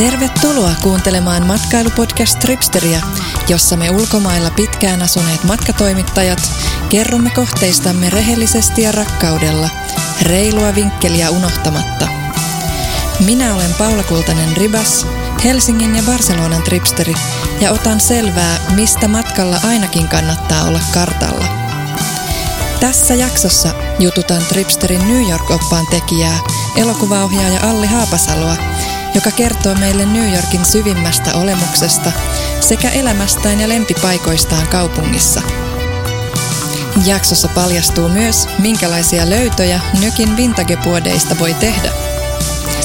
Tervetuloa kuuntelemaan matkailupodcast Tripsteriä, jossa me ulkomailla pitkään asuneet matkatoimittajat kerromme kohteistamme rehellisesti ja rakkaudella, reilua vinkkeliä unohtamatta. Minä olen Paula Kultanen Ribas, Helsingin ja Barcelonan tripsteri ja otan selvää, mistä matkalla ainakin kannattaa olla kartalla. Tässä jaksossa jututan Tripsterin New York-oppaan tekijää, elokuvaohjaaja Alli Haapasaloa – joka kertoo meille New Yorkin syvimmästä olemuksesta sekä elämästään ja lempipaikoistaan kaupungissa. Jaksossa paljastuu myös, minkälaisia löytöjä nykin vintagepuodeista voi tehdä.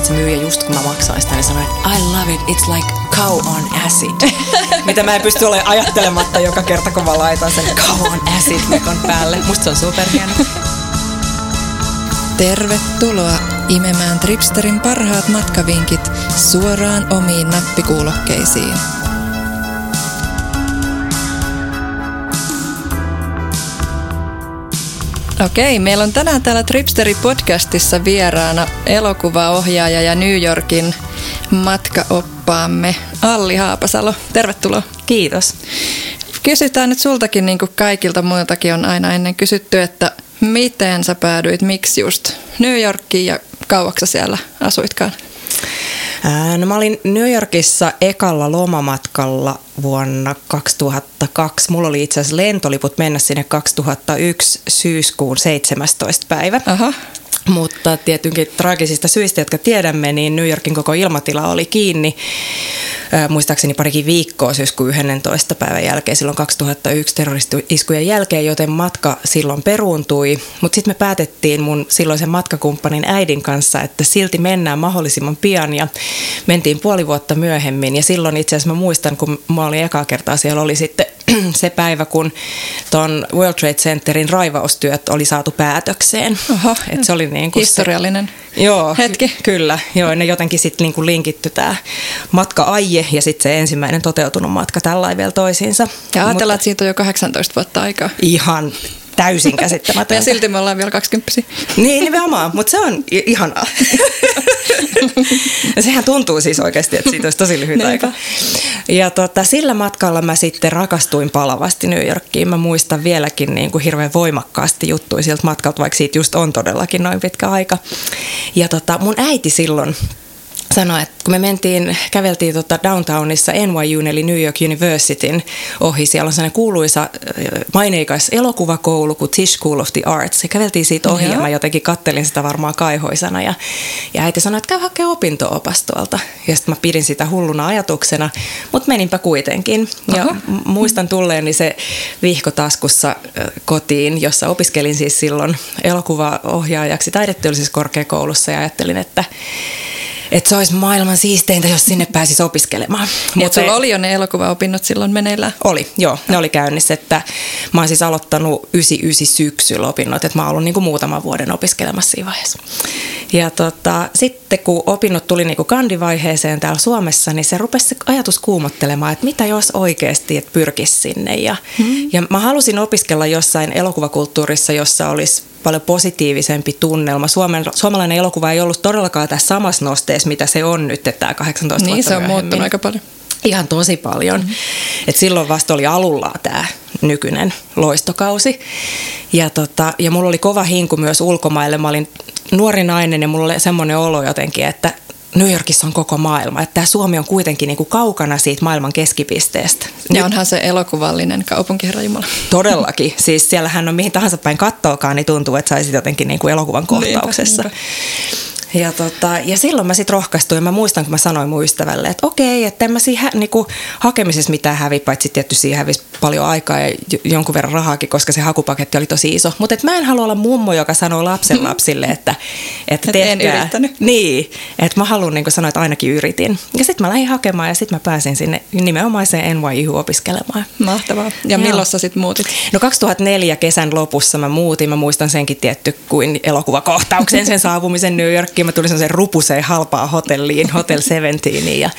Se myyjä just kun mä maksain sitä, niin sanoi, että I love it, it's like cow on acid. Mitä mä en pysty olemaan ajattelematta joka kerta, kun mä laitan sen cow on acid mekon päälle. Musta se on superhieno. Tervetuloa imemään Tripsterin parhaat matkavinkit suoraan omiin nappikuulokkeisiin. Okei, meillä on tänään täällä Tripsteri-podcastissa vieraana elokuvaohjaaja ja New Yorkin matkaoppaamme Alli Haapasalo. Tervetuloa. Kiitos. Kysytään nyt sultakin, niin kuin kaikilta muiltakin on aina ennen kysytty, että miten sä päädyit, miksi just New Yorkiin ja kauaksi siellä asuitkaan? No mä olin New Yorkissa ekalla lomamatkalla vuonna 2002. Mulla oli itse asiassa lentoliput mennä sinne 2001 syyskuun 17. päivä. Aha. Mutta tietenkin traagisista syistä, jotka tiedämme, niin New Yorkin koko ilmatila oli kiinni muistaakseni parikin viikkoa syyskuun 11. päivän jälkeen silloin 2001 terroristi-iskujen jälkeen, joten matka silloin peruuntui. Mutta sitten me päätettiin mun silloisen matkakumppanin äidin kanssa, että silti mennään mahdollisimman pian ja mentiin puoli vuotta myöhemmin. Ja silloin itse asiassa mä muistan, kun mä olin ekaa kertaa siellä, oli sitten se päivä, kun tuon World Trade Centerin raivaustyöt oli saatu päätökseen. Oho, Et se oli niin kuin historiallinen se, joo, hetki. Kyllä, joo, ne jotenkin sitten niin linkitty tämä matka-aie ja sitten se ensimmäinen toteutunut matka tällä vielä toisiinsa. Ja ajatellaan, että siitä on jo 18 vuotta aikaa. Ihan täysin käsittämätöntä. ja silti me ollaan vielä 20 Niin, nimenomaan, mutta se on ihanaa. ja sehän tuntuu siis oikeasti, että siitä olisi tosi lyhyt aika. Ja tota, sillä matkalla mä sitten rakastuin palavasti New Yorkiin. Mä muistan vieläkin niin kuin hirveän voimakkaasti juttuja siltä matkalta, vaikka siitä just on todellakin noin pitkä aika. Ja tota, mun äiti silloin sanoi, että kun me mentiin, käveltiin tota downtownissa NYU, eli New York Universityn ohi, siellä on sellainen kuuluisa maineikas elokuvakoulu kuin Tisch School of the Arts. Ja käveltiin siitä ohi ja mä jotenkin kattelin sitä varmaan kaihoisana ja, ja äiti sanoi, että käy hakemaan opinto-opastolta. Ja sitten mä pidin sitä hulluna ajatuksena, mutta meninpä kuitenkin. Ja Aha. muistan tulleeni se vihko taskussa kotiin, jossa opiskelin siis silloin elokuvaohjaajaksi taideteollisessa korkeakoulussa ja ajattelin, että että se olisi maailman siisteintä, jos sinne pääsisi opiskelemaan. Mutta sulla oli jo ne elokuvaopinnot silloin meneillään? Oli, joo. Ne oli käynnissä, että mä oon siis aloittanut 99 syksyllä opinnot, että mä oon ollut niinku muutaman vuoden opiskelemassa siinä vaiheessa. Ja tota, sitten kun opinnot tuli niinku kandivaiheeseen täällä Suomessa, niin se rupesi se ajatus kuumottelemaan, että mitä jos oikeasti, että pyrkisi sinne. Ja, hmm. ja mä halusin opiskella jossain elokuvakulttuurissa, jossa olisi paljon positiivisempi tunnelma. Suomen, suomalainen elokuva ei ollut todellakaan tässä samassa nosteessa, mitä se on nyt, että tämä 18 niin, se on muuttunut aika paljon. Ihan tosi paljon. Mm-hmm. Et silloin vasta oli alulla tämä nykyinen loistokausi. Ja, tota, ja mulla oli kova hinku myös ulkomaille. Mä olin nuori nainen ja mulla oli semmoinen olo jotenkin, että New Yorkissa on koko maailma. Että tämä Suomi on kuitenkin niin kuin kaukana siitä maailman keskipisteestä. Ja Nyt, onhan se elokuvallinen kaupunki, herra Jumala. Todellakin. Siis siellähän on mihin tahansa päin kattoakaan, niin tuntuu, että saisit jotenkin niin kuin elokuvan kohtauksessa. Niinpä, niinpä. Ja, tota, ja silloin mä sitten rohkaistuin. Mä muistan, kun mä sanoin mun ystävälle, että okei, että en mä siinä niinku, hakemisessa mitään hävi, paitsi tietty siihen hävisi paljon aikaa ja jonkun verran rahaakin, koska se hakupaketti oli tosi iso. Mutta mä en halua olla mummo, joka sanoo lapsen lapsille, että, että tehkää. en yrittänyt. Niin, että mä haluan niin sanoa, että ainakin yritin. Ja sitten mä lähdin hakemaan ja sitten mä pääsin sinne nimenomaiseen NYU opiskelemaan. Mahtavaa. Ja milloin sä sitten muutit? No 2004 kesän lopussa mä muutin. Mä muistan senkin tietty kuin elokuvakohtauksen sen saapumisen New Yorkiin mä tulin sellaiseen rupuseen halpaa hotelliin, Hotel Seventeenin ja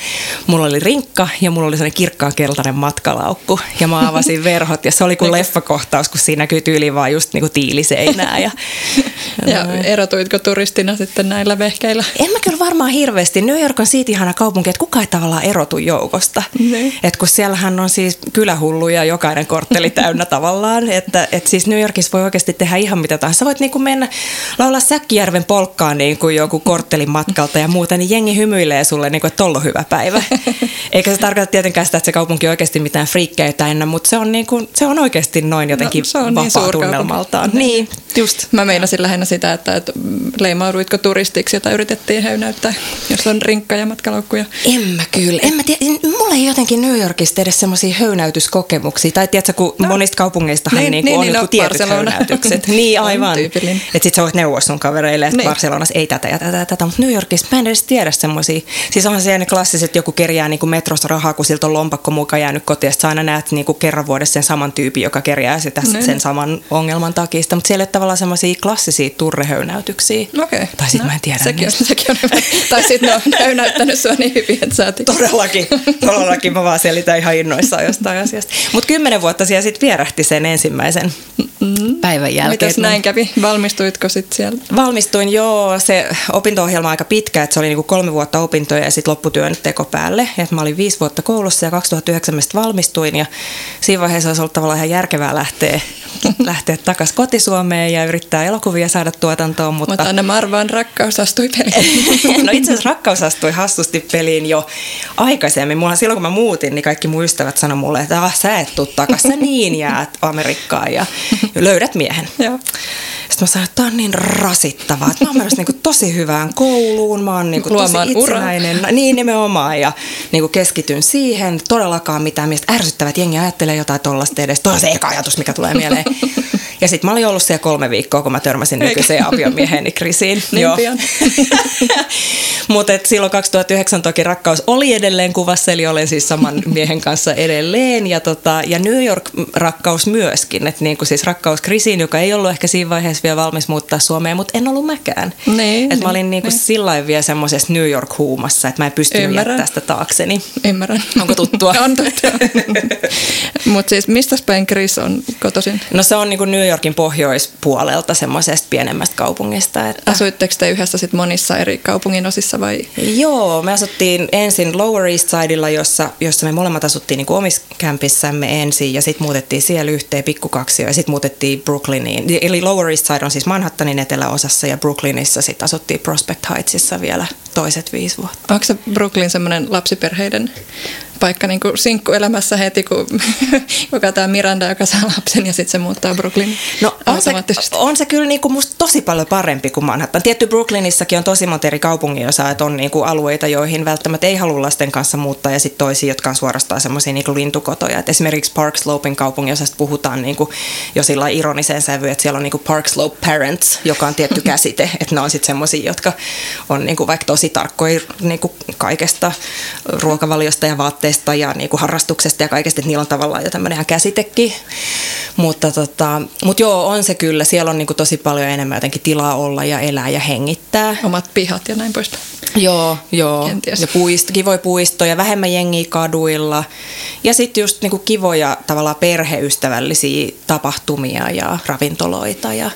mulla oli rinkka ja mulla oli sellainen kirkkaan keltainen matkalaukku ja mä avasin verhot ja se oli kuin leffakohtaus, kun siinä näkyy tyyliin vaan just niinku tiiliseinää ja Ja erotuitko turistina sitten näillä vehkeillä? En mä kyllä varmaan hirveästi. New York on siitä ihana kaupunki, että kukaan ei tavallaan erotu joukosta. Niin. Et kun siellähän on siis kylähulluja jokainen kortteli täynnä tavallaan. Että et siis New Yorkissa voi oikeasti tehdä ihan mitä tahansa. Sä voit niinku mennä laulaa Säkkijärven polkkaan niin kuin joku korttelin matkalta ja muuta, niin jengi hymyilee sulle, niin kuin, että tolla hyvä päivä. Eikä se tarkoita tietenkään sitä, että se kaupunki on oikeasti mitään friikkejä täynnä, mutta se on, niin kuin, se on oikeasti noin jotenkin No, se on niin vapaa suurkaupunki. tunnelmaltaan. Niin. Niin, just. Mä meinasin lähinnä sitä, että, että leimauduitko turistiksi, jota yritettiin höynäyttää, jos on rinkka ja matkalaukkuja. En mä kyllä. En mä tiedä. Mulla ei jotenkin New Yorkista edes semmoisia höynäytyskokemuksia. Tai tiedätkö, kun no. monista kaupungeistahan Niin, niin, niin, niin, on niin, joku no, tietyt Barcelona. höynäytykset. Niin, aivan. Että sit sä voit neuvoa sun kavereille, että Niin. niin. Barcelonassa ei tätä ja ja tätä. Mutta New Yorkissa mä en edes tiedä semmoisia. Siis onhan siellä ne klassiset, joku kerjää niinku metrosta rahaa, kun siltä on lompakko mukaan jäänyt kotiin. Sä aina näet niinku kerran vuodessa sen saman tyypin, joka kerjää sitä Niin. sen saman ongelman takia. Mutta siellä ei ole tavallaan semmoisia klassisia turrehöynäytyksiä. Okei. Tai sit mä en tiedä Sekin on, sekin on hyvä. tai sitten ne on näyttänyt sua niin hyvin, että sä oot Todellakin, todellakin mä vaan selitän ihan innoissaan jostain asiasta. Mutta kymmenen vuotta siellä sitten vierähti sen ensimmäisen päivän jälkeen. Mitäs näin kävi? Valmistuitko sitten siellä? Valmistuin joo, se opinto-ohjelma aika pitkä, että se oli niinku kolme vuotta opintoja ja sitten lopputyön teko päälle. Et mä olin viisi vuotta koulussa ja 2009 mä sit valmistuin ja siinä vaiheessa olisi ollut tavallaan ihan järkevää lähteä, lähteä takaisin kotisuomeen ja yrittää elokuvia saada tuotantoon. Mutta, Mutta Anna Marvaan rakkaus astui peliin. No itse asiassa rakkaus astui hassusti peliin jo aikaisemmin. Mulla silloin kun mä muutin, niin kaikki mun ystävät sanoi mulle, että ah, sä et tuu takas, sä niin jäät Amerikkaan ja löydät miehen. Joo. Sitten mä sanoin, että tämä on niin rasittavaa. Että mä oon menossa niinku tosi hyvään kouluun, mä oon niinku tosi Luomaan uraa. itsenäinen. No, Niin nimenomaan ja niinku keskityn siihen. Todellakaan mitään miestä ärsyttävät jengi ajattelee jotain tollasta edes. Toi on se eka ajatus, mikä tulee mieleen. Ja sitten mä olin ollut siellä kolme viikkoa, kun mä törmäsin nykyiseen aviomieheni Krisiin. Niin pian. Mutta silloin 2009 toki rakkaus oli edelleen kuvassa, eli olen siis saman miehen kanssa edelleen. Ja, tota, ja New York-rakkaus myöskin. Että niinku siis rakkaus Krisiin, joka ei ollut ehkä siinä vaiheessa vielä valmis muuttaa Suomeen, mutta en ollut mäkään. Niin, Et mä olin niin, niinku niin. sillä vielä semmoisessa New York-huumassa, että mä en pystynyt Ymmärrän. jättämään sitä taakseni. Ymmärrän. Onko tuttua? on tuttua. Mutta siis mistä päin Chris on kotoisin? No se on niinku New Yorkin pohjoispuolelta semmoisesta pienemmästä kaupungista. Että... Asuitteko te yhdessä sit monissa eri kaupungin osissa vai? Joo, me asuttiin ensin Lower East Sidella, jossa, jossa me molemmat asuttiin niin omissa kämpissämme ensin ja sitten muutettiin siellä yhteen pikkukaksioon ja sitten muutettiin Brooklyniin. Eli Lower East Side on siis Manhattanin eteläosassa ja Brooklynissa sitten asuttiin Prospect Heightsissa vielä toiset viisi vuotta. Onko se Brooklyn semmoinen lapsiperheiden paikka niin kuin sinkkuelämässä heti, kun joka tämä Miranda, joka saa lapsen ja sitten se muuttaa Brooklyn No on se, on se kyllä niinku musta tosi paljon parempi kuin Manhattan. Tietty Brooklynissakin on tosi monta eri kaupunginosaa, että on niinku alueita, joihin välttämättä ei halua lasten kanssa muuttaa ja sitten toisia, jotka on suorastaan semmoisia niinku lintukotoja. Et esimerkiksi Park Slopein kaupunginosasta puhutaan niinku jo sillä ironiseen sävyyn, että siellä on niinku Park Slope Parents, joka on tietty käsite, että ne on sitten semmoisia, jotka on niinku vaikka tosi tarkkoja niinku kaikesta ruokavaliosta ja vaatteista ja niinku harrastuksesta ja kaikesta, että niillä on tavallaan jo tämmöinen ihan käsitekin. Mutta tota, mut joo, on se kyllä. Siellä on niinku tosi paljon enemmän jotenkin tilaa olla ja elää ja hengittää. Omat pihat ja näin poispäin. Joo, joo. Kenties. Ja puisto, kivoja puistoja, vähemmän jengiä kaduilla. Ja sitten just niinku kivoja tavallaan perheystävällisiä tapahtumia ja ravintoloita. Ja...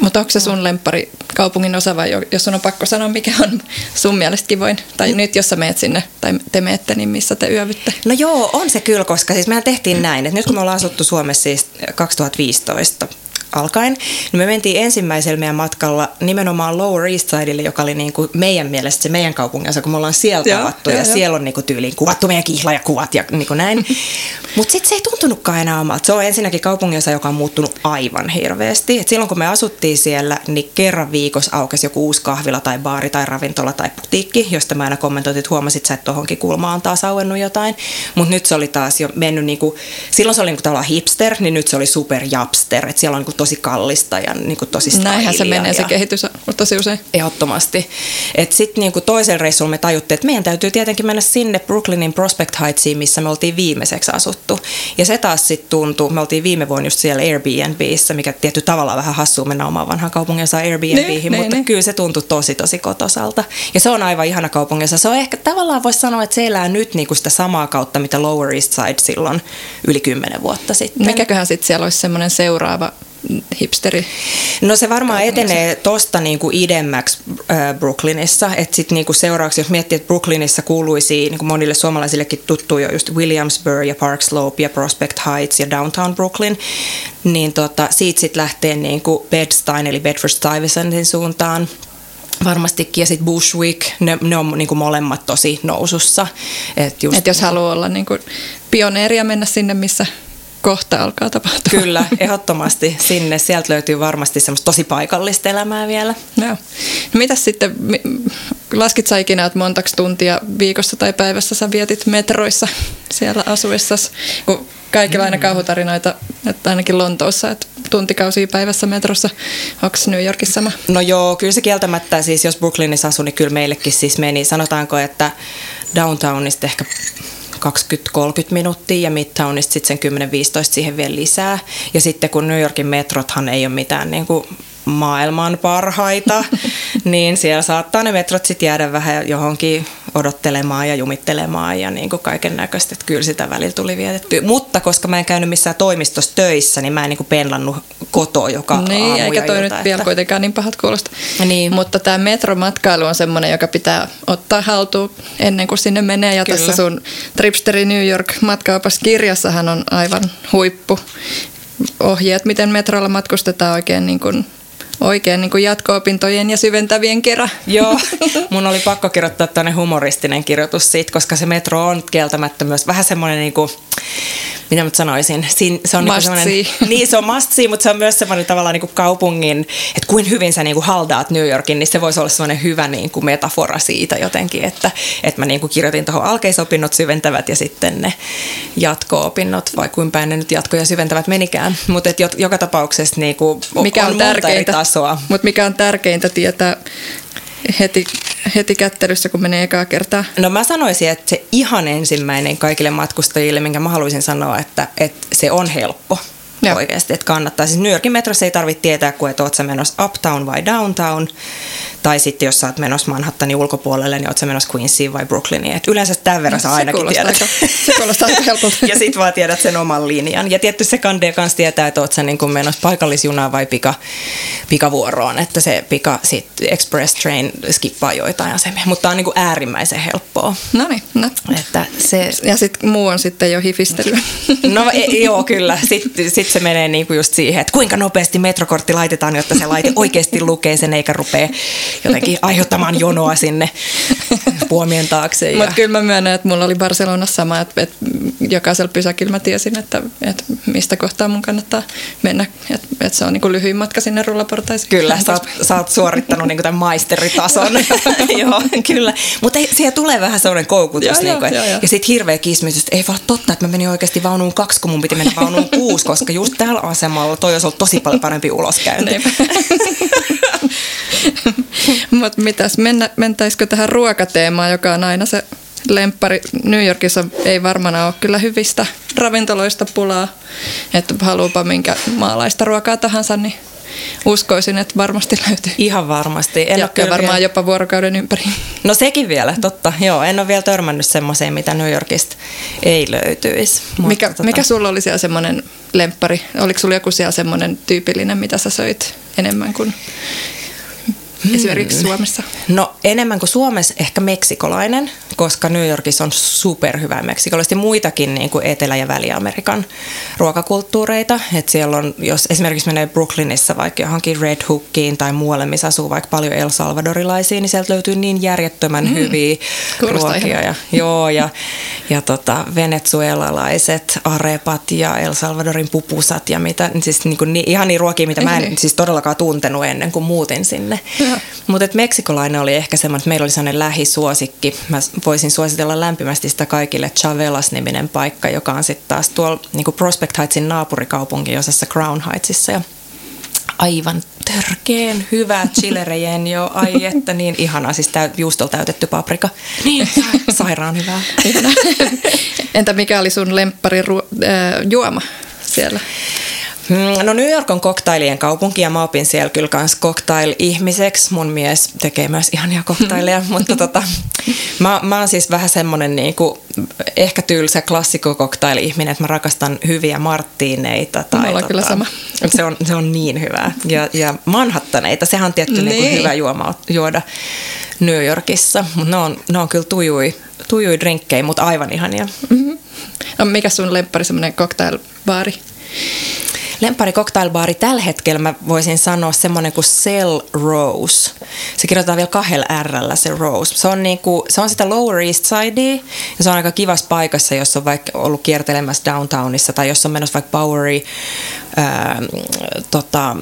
Mutta onko se sun lemppari kaupungin osa vai jo- jos sun on pakko sanoa, mikä on sun mielestä kivoin? Tai nyt jos sä meet sinne tai te meette, niin missä te yövytte? No joo, on se kyllä, koska siis mehän tehtiin näin, että nyt kun me ollaan asuttu Suomessa siis 2015 alkaen, niin me mentiin ensimmäisellä meidän matkalla nimenomaan Lower East Sidelle, joka oli niin kuin meidän mielestä se meidän kaupunginosa, kun me ollaan siellä Joo, tavattu joo, ja joo. siellä on niin kuin tyyliin kuvattu meidän kihlajakuvat ja niin kuin näin. Mutta sitten se ei tuntunutkaan enää omalta. Se on ensinnäkin kaupunginosa, joka on muuttunut aivan hirveästi. Et silloin kun me asuttiin siellä, niin kerran viikossa aukesi joku uusi kahvila tai baari tai ravintola tai putiikki, josta mä aina kommentoin, että huomasit sä, että tohonkin kulmaan taas auennut jotain. Mutta nyt se oli taas jo mennyt niinku, silloin se oli niinku tavallaan hipster, niin nyt se oli super japster. Et siellä on niinku tosi kallista ja niinku tosi Näinhän se menee se kehitys tosi usein. Ehdottomasti. Sitten niinku toisen reissulla me tajuttiin, että meidän täytyy tietenkin mennä sinne Brooklynin Prospect Heightsiin, missä me oltiin viimeiseksi asuttu. Ja se taas sitten tuntui, me oltiin viime vuonna just siellä Airbnbissä, mikä tietty tavallaan vähän hassua mennä omaan vanhaan kaupunginsa Airbnbihin, Niin, mutta niin, niin. kyllä se tuntui tosi tosi kotosalta. Ja se on aivan ihana kaupunginsa. Se on ehkä tavallaan voisi sanoa, että se elää nyt niinku sitä samaa kautta, mitä Lower East Side silloin yli kymmenen vuotta sitten. Mikäköhän sitten siellä olisi semmoinen seuraava hipsteri? No se varmaan etenee tosta niinku idemmäksi äh, Brooklynissa. Että sitten niinku seuraavaksi, jos miettii, että Brooklynissa kuuluisi niinku monille suomalaisillekin tuttu jo just Williamsburg ja Park Slope ja Prospect Heights ja Downtown Brooklyn, niin tota, siitä sitten lähtee niinku Bed-Stuy eli Bedford-Stuyvesantin suuntaan varmastikin ja sitten Bushwick, ne, ne on niinku molemmat tosi nousussa. Et, just, Et jos haluaa olla niinku pioneeri ja mennä sinne, missä kohta alkaa tapahtua. Kyllä, ehdottomasti sinne. Sieltä löytyy varmasti semmoista tosi paikallista elämää vielä. Joo. No mitäs sitten, laskit sä ikinä, että montaksi tuntia viikossa tai päivässä sä vietit metroissa siellä asuessasi? Kun kaikilla aina kauhutarinoita, että ainakin Lontoossa, että tuntikausia päivässä metrossa. Onko New Yorkissa sama? No joo, kyllä se kieltämättä, siis jos Brooklynissa asui, niin kyllä meillekin siis meni. Sanotaanko, että downtownista ehkä 20-30 minuuttia ja Midtownista sitten sen 10-15 siihen vielä lisää. Ja sitten kun New Yorkin metrothan ei ole mitään niin kuin maailman parhaita, niin siellä saattaa ne metrot sitten jäädä vähän johonkin odottelemaan ja jumittelemaan ja niin kuin kaiken näköistä, että kyllä sitä välillä tuli vietetty. Mutta koska mä en käynyt missään toimistossa töissä, niin mä en niin kuin penlannut kotoa joka Niin, aamu eikä toi nyt että... vielä kuitenkaan niin pahat kuulosta. Niin. Mutta tämä metromatkailu on semmoinen, joka pitää ottaa haltuun ennen kuin sinne menee. Ja kyllä. tässä sun Tripsteri New York kirjassahan on aivan huippu ohjeet, miten metrolla matkustetaan oikein niin kuin oikein niin kuin jatko-opintojen ja syventävien kerran. Joo, mun oli pakko kirjoittaa tänne humoristinen kirjoitus siitä, koska se metro on kieltämättä myös vähän semmoinen niin kuin, mitä mä sanoisin, se on niin semmoinen, niin se on must see, mutta se on myös semmoinen tavallaan niin kuin kaupungin, että kuin hyvin sä niin kuin haldaat New Yorkin, niin se voisi olla semmoinen hyvä niin kuin metafora siitä jotenkin, että, että mä niin kuin kirjoitin tuohon alkeisopinnot syventävät ja sitten ne jatko-opinnot, vai kuinka päin ne nyt jatko- ja syventävät menikään, mutta joka tapauksessa niin kuin Mikä on, on tärkeintä, Mutta mikä on tärkeintä tietää heti, heti kättelyssä, kun menee ekaa kertaa? No mä sanoisin, että se ihan ensimmäinen kaikille matkustajille, minkä mä haluaisin sanoa, että, että se on helppo. Joo. oikeasti, että kannattaa. Siis New Yorkin metrossa ei tarvitse tietää, kun oot sä menossa uptown vai downtown, tai sitten jos sä oot menossa Manhattanin ulkopuolelle, niin oot sä menossa Queensiin vai Brooklyniin. Et yleensä tämän verran sä ainakin tiedät. Aika, se kuulostaa aika helpolta. ja sit vaan tiedät sen oman linjan. Ja tietty se kandee kanssa tietää, että oot sä niin menossa paikallisjunaan vai pika, pikavuoroon, että se pika sit express train skippaa joitain asemia. Mutta on niin kuin äärimmäisen helppoa. No niin, no. Että se... Ja sitten muu on sitten jo hifistelyä. no e, joo, kyllä. Sitten sit se menee niin kuin just siihen, että kuinka nopeasti metrokortti laitetaan, jotta se laite oikeasti lukee sen eikä rupea jotenkin aiheuttamaan jonoa sinne puomien taakse. Ja... Mutta kyllä mä myönnän, että mulla oli Barcelonassa sama, että, että jokaisella pysäkillä mä tiesin, että, että mistä kohtaa mun kannattaa mennä. Että, että se on niin kuin lyhyin matka sinne rullaportaisiin. Kyllä, sä oot, sä oot suorittanut niin kuin tämän maisteritason. joo, kyllä. Mutta siihen tulee vähän sellainen koukutus. Joo, niin kuin, joo, joo. Ja sitten hirveä kismys, että ei voi totta, että mä menin oikeasti vaunuun kaksi, kun mun piti mennä vaunuun kuusi, koska just tällä asemalla toi olisi ollut tosi paljon parempi uloskäynti. Mutta mitäs, mennä, mentäisikö tähän ruokateemaan, joka on aina se lemppari. New Yorkissa ei varmana ole kyllä hyvistä ravintoloista pulaa, että haluupa minkä maalaista ruokaa tahansa, niin uskoisin, että varmasti löytyy. Ihan varmasti. En ja, ja varmaan vielä... jopa vuorokauden ympäri. No sekin vielä, totta. Joo, en ole vielä törmännyt semmoiseen, mitä New Yorkista ei löytyisi. Mutta mikä, tota... mikä sulla oli siellä semmoinen lemppari? Oliko sulla joku siellä semmoinen tyypillinen, mitä sä söit enemmän kuin hmm. esimerkiksi Suomessa? No enemmän kuin Suomessa ehkä meksikolainen, koska New Yorkissa on superhyvää meksikolaista ja muitakin niin kuin Etelä- ja Väli-Amerikan ruokakulttuureita. Et siellä on, jos esimerkiksi menee Brooklynissa vaikka johonkin Red Hookiin tai muualle, missä asuu vaikka paljon El Salvadorilaisia, niin sieltä löytyy niin järjettömän mm. hyviä Kuulostaa ruokia. Ja, joo, ja, ja tota, venezuelalaiset arepat ja El Salvadorin pupusat ja mitä, siis niin kuin, ihan niin ruokia, mitä mä en siis todellakaan tuntenut ennen kuin muutin sinne. Mutta meksikolainen oli ehkä semmoinen, että meillä oli sellainen lähisuosikki. Mä voisin suositella lämpimästi sitä kaikille Chavelas-niminen paikka, joka on sitten taas tuolla niin Prospect Heightsin naapurikaupunki osassa Crown Heightsissa. Ja aivan törkeen hyvä chilerejen jo, ai että niin ihana, siis täy, juustolla täytetty paprika. Niin, sairaan hyvää. Entä mikä oli sun lemppari ruo- äh, juoma siellä? Mm, no New York on koktailien kaupunki ja mä opin siellä kyllä kans cocktail-ihmiseksi. Mun mies tekee myös ihania koktaileja, mutta tota, mä, mä oon siis vähän semmonen niinku, ehkä tylsä klassikko cocktail-ihminen, että mä rakastan hyviä marttiineita. Tai tota, kyllä sama. Se on, se on niin hyvää. Ja, ja manhattaneita, sehän on tietty niin. Niinku hyvä juoma, juoda New Yorkissa, mutta ne on, ne on kyllä tujui, tujui drinkkejä, mutta aivan ihania. Mm-hmm. No, mikä sun lemppari semmoinen cocktailbaari? Lempari cocktailbaari tällä hetkellä mä voisin sanoa semmoinen kuin Cell Rose. Se kirjoitetaan vielä kahdella r se Rose. Se on, niinku, se on sitä Lower East Sidea ja se on aika kivassa paikassa, jos on vaikka ollut kiertelemässä downtownissa tai jos on menossa vaikka Bowery ää, tota,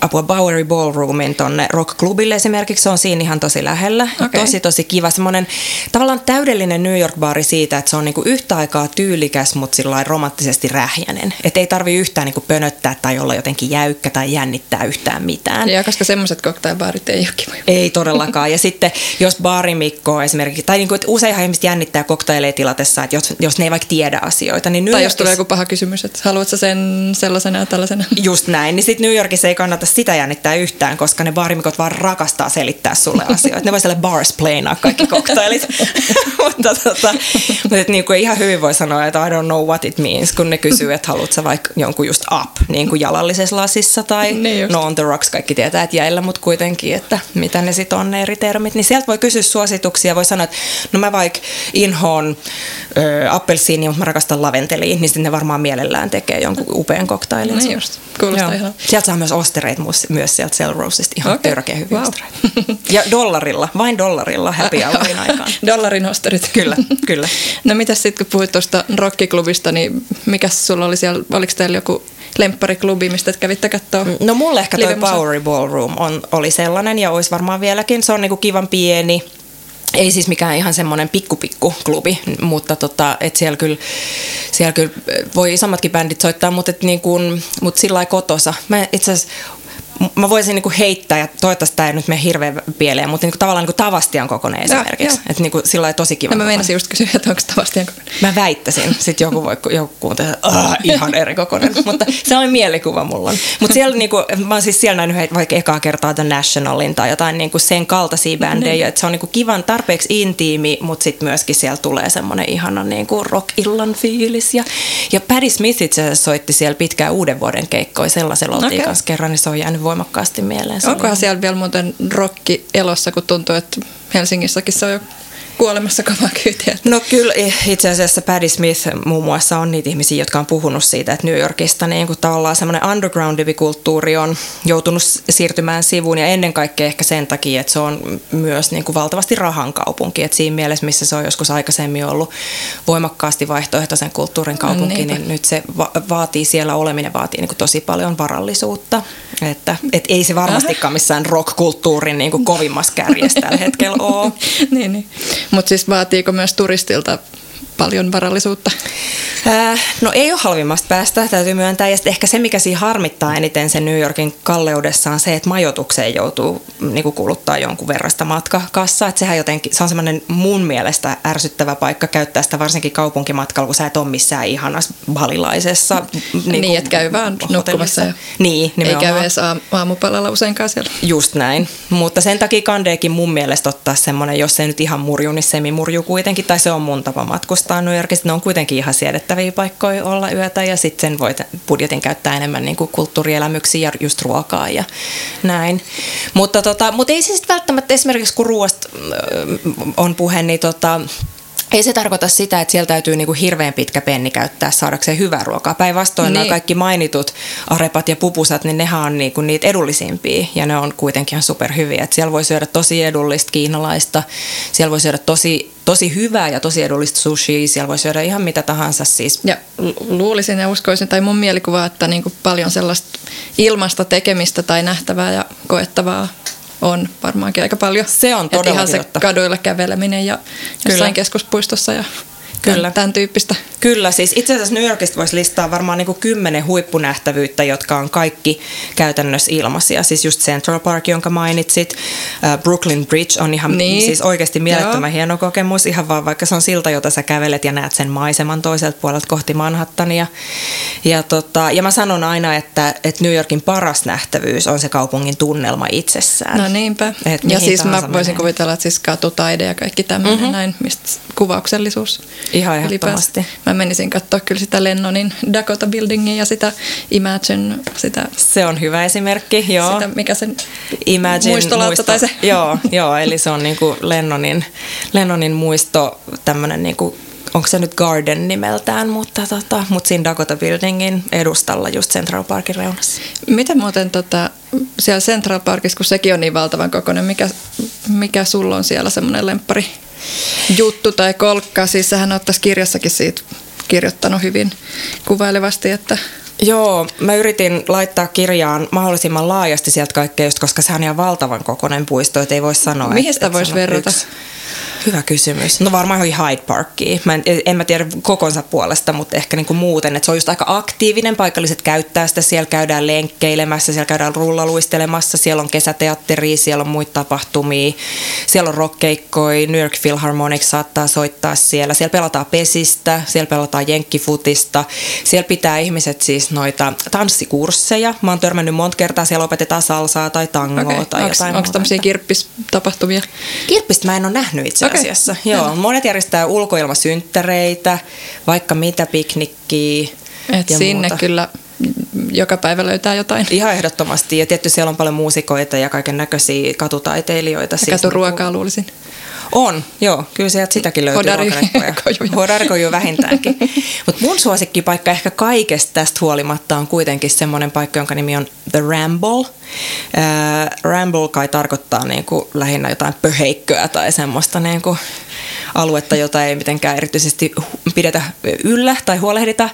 apua Bowery Ballroomin tonne rockklubille esimerkiksi. Se on siinä ihan tosi lähellä. Okay. Tosi tosi kiva. Semmoinen tavallaan täydellinen New York-baari siitä, että se on niinku yhtä aikaa tyylikäs, mutta sillä romanttisesti rähjänen. Että ei tarvi yhtään niinku pönöttää tai olla jotenkin jäykkä tai jännittää yhtään mitään. Ja koska semmoiset cocktailbaarit ei ole kivoja. Ei todellakaan. Ja sitten jos baarimikko esimerkiksi, tai niinku, että useinhan ihmiset jännittää koktaileja tilatessa, että jos, jos ne ei vaikka tiedä asioita. Niin New tai Yorkissa... jos tulee joku paha kysymys, että haluatko sen sellaisena ja tällaisena. Just näin. Niin sitten New Yorkissa ei kannata sitä jännittää yhtään, koska ne baarimikot vaan rakastaa selittää sulle asioita. Ne voi sille barsplainaa kaikki koktailit. mutta tota, mutta et niinku ihan hyvin voi sanoa, että I don't know what it means, kun ne kysyy, että haluatko vaikka jonkun just up, niin kuin jalallisessa lasissa tai niin no on the rocks, kaikki tietää, että jäillä, mutta kuitenkin, että mitä ne sitten on ne eri termit. Niin sieltä voi kysyä suosituksia, voi sanoa, että no mä vaikka inhoon appelsiini, mutta mä rakastan laventeliin, niin sitten ne varmaan mielellään tekee jonkun upean koktailin. Niin just, kuulostaa ihan. Sieltä saa myös ostereita myös sieltä Cell Roseista, ihan okay. törkeä hyviä wow. ostereita. Ja dollarilla, vain dollarilla happy hourin aikaan. Dollarin osterit. Kyllä, kyllä. no mitäs sitten kun puhuit tuosta rockiklubista, niin mikä sulla oli siellä, oliko teillä joku lemppariklubi, mistä kävitte katsoa? No mulle ehkä toi Powery Ballroom on, oli sellainen ja olisi varmaan vieläkin. Se on niinku kivan pieni, ei siis mikään ihan semmoinen pikku-pikku klubi, mutta tota, et siellä, kyllä, siellä kyllä voi isommatkin bändit soittaa, mutta, et niin kuin, mutta sillä lailla kotosa. Mä itse asiassa mä voisin niinku heittää, ja toivottavasti tämä ei nyt mene hirveän pieleen, mutta niinku tavallaan niinku Tavastian kokoinen esimerkiksi. Että niinku sillä lailla tosi kiva. No mä meinasin just kysyä, että onko Tavastian kokoinen. Mä väittäisin. Sitten joku voi joku kuuntella, ihan eri kokoinen. mutta on mielikuva mulla. Mutta siellä niinku, mä oon siis siellä nähnyt vaikka ekaa kertaa The Nationalin tai jotain niinku sen kaltaisia bändejä, että se on niinku kivan tarpeeksi intiimi, mutta sitten myöskin siellä tulee semmoinen ihana niinku rock-illan fiilis. Ja, ja Patti Smith itse soitti siellä pitkään uuden vuoden keikkoja, sellaisella oltiin okay. kanssa kerran, niin se on jäänyt voimakkaasti mieleen. Onkohan siellä vielä muuten rokki elossa, kun tuntuu, että Helsingissäkin se on jo kuolemassa kovaa kyytiä. No kyllä itse asiassa Paddy Smith muun muassa on niitä ihmisiä, jotka on puhunut siitä, että New Yorkista niin kuin tavallaan semmoinen underground-kulttuuri on joutunut siirtymään sivuun ja ennen kaikkea ehkä sen takia, että se on myös niin kuin valtavasti rahan kaupunki. Että siinä mielessä, missä se on joskus aikaisemmin ollut voimakkaasti vaihtoehtoisen kulttuurin kaupunki, niin, niin nyt se va- vaatii siellä oleminen vaatii niin kuin tosi paljon varallisuutta. Että et ei se varmastikaan missään rock-kulttuurin niin kuin kovimmassa kärjessä tällä hetkellä ole. niin, niin. Mutta siis vaatiiko myös turistilta paljon varallisuutta? Äh, no ei ole halvimmasta päästä, täytyy myöntää. Ja ehkä se, mikä siinä harmittaa eniten sen New Yorkin kalleudessa on se, että majoitukseen joutuu niin kuin kuluttaa jonkun verran sitä matkakassaa. Että sehän jotenkin, se on semmoinen mun mielestä ärsyttävä paikka käyttää sitä varsinkin kaupunkimatkalla, kun sä et ole missään ihanassa balilaisessa. Niin, niin että käy vaan nukkumassa. Ja niin, nimenomaan. Ei käy edes aamupalalla useinkaan siellä. Just näin. Mutta sen takia kandeekin mun mielestä ottaa semmoinen, jos se nyt ihan murju, niin semi-murju kuitenkin, tai se on mun tapa matkustaa New Yorkista. Ne on kuitenkin ihan siedettäviä paikkoja olla yötä ja sitten voit budjetin käyttää enemmän niin kulttuurielämyksiä ja just ruokaa ja näin. Mutta, tota, mutta ei siis välttämättä esimerkiksi kun ruoasta on puhe, niin tota, ei se tarkoita sitä, että siellä täytyy niinku hirveän pitkä penni käyttää saadakseen hyvää ruokaa. Päinvastoin niin. nämä kaikki mainitut arepat ja pupusat, niin nehän on niinku niitä edullisimpia ja ne on kuitenkin ihan superhyviä. Et siellä voi syödä tosi edullista kiinalaista, siellä voi syödä tosi, tosi hyvää ja tosi edullista sushia, siellä voi syödä ihan mitä tahansa. Siis. Ja luulisin ja uskoisin, tai mun mielikuva, että niinku paljon sellaista ilmasta tekemistä tai nähtävää ja koettavaa on varmaankin aika paljon. Se on todella ihan se kaduilla käveleminen ja jossain Kyllä. keskuspuistossa ja Kyllä. Tämän tyyppistä. Kyllä, siis itse asiassa New Yorkista voisi listaa varmaan niin kuin kymmenen huippunähtävyyttä, jotka on kaikki käytännössä ilmaisia. Siis just Central Park, jonka mainitsit. Uh, Brooklyn Bridge on ihan niin. siis oikeasti mielettömän Joo. hieno kokemus. Ihan vaan vaikka se on silta, jota sä kävelet ja näet sen maiseman toiselta puolelta kohti Manhattania. Ja, tota, ja mä sanon aina, että, että New Yorkin paras nähtävyys on se kaupungin tunnelma itsessään. No niinpä. Et ja siis mä voisin menee. kuvitella, että siis katutaide ja kaikki tämmöinen mm-hmm. näin, mistä kuvauksellisuus. Ihan ehdottomasti. Mä menisin katsoa kyllä sitä Lennonin Dakota Buildingin ja sitä Imagine. Sitä, se on hyvä esimerkki, joo. Sitä, mikä sen Imagine muistolautta muisto, tai se. Joo, joo, eli se on niinku Lennonin, Lennonin muisto, tämmöinen niinku onko se nyt Garden nimeltään, mutta, tota, mutta siinä Dakota Buildingin edustalla just Central Parkin reunassa. Mitä muuten tota, siellä Central Parkissa, kun sekin on niin valtavan kokoinen, mikä, mikä sulla on siellä semmoinen lemppari juttu tai kolkka? Siis sähän ottaisi kirjassakin siitä kirjoittanut hyvin kuvailevasti, että Joo, mä yritin laittaa kirjaan mahdollisimman laajasti sieltä kaikkea, just koska sehän on ihan valtavan kokoinen puisto, että ei voi sanoa. Mihin sitä voisi verrata? Yksi. Hyvä kysymys. No varmaan johonkin Hyde Parkiin. Mä en, en mä tiedä kokonsa puolesta, mutta ehkä niin kuin muuten. Että se on just aika aktiivinen. Paikalliset käyttää sitä. Siellä käydään lenkkeilemässä, siellä käydään rullaluistelemassa. Siellä on kesäteatteri, siellä on muita tapahtumia. Siellä on rockkeikkoja. New York Philharmonic saattaa soittaa siellä. Siellä pelataan pesistä, siellä pelataan jenkkifutista. Siellä pitää ihmiset siis noita tanssikursseja. Mä oon törmännyt monta kertaa. Siellä opetetaan salsaa tai tangoa okay. tai onks, jotain Onko tämmöisiä kirppistapahtumia? Kirppistä mä en ole nähnyt itse okay. asiassa. Joo, monet järjestää ulkoilmasynttäreitä, vaikka mitä piknikkiä. Et ja sinne muuta. kyllä joka päivä löytää jotain. Ihan ehdottomasti. Ja tietysti siellä on paljon muusikoita ja kaiken näköisiä katutaiteilijoita. Ja siis katuruokaa niin luulisin. On, joo. Kyllä sieltä sitäkin löytyy Hodarikoju vähintäänkin. Mutta mun suosikkipaikka ehkä kaikesta tästä huolimatta on kuitenkin semmoinen paikka, jonka nimi on The Ramble. Äh, Ramble kai tarkoittaa niinku lähinnä jotain pöheikköä tai semmoista niinku aluetta, jota ei mitenkään erityisesti pidetä yllä tai huolehdita,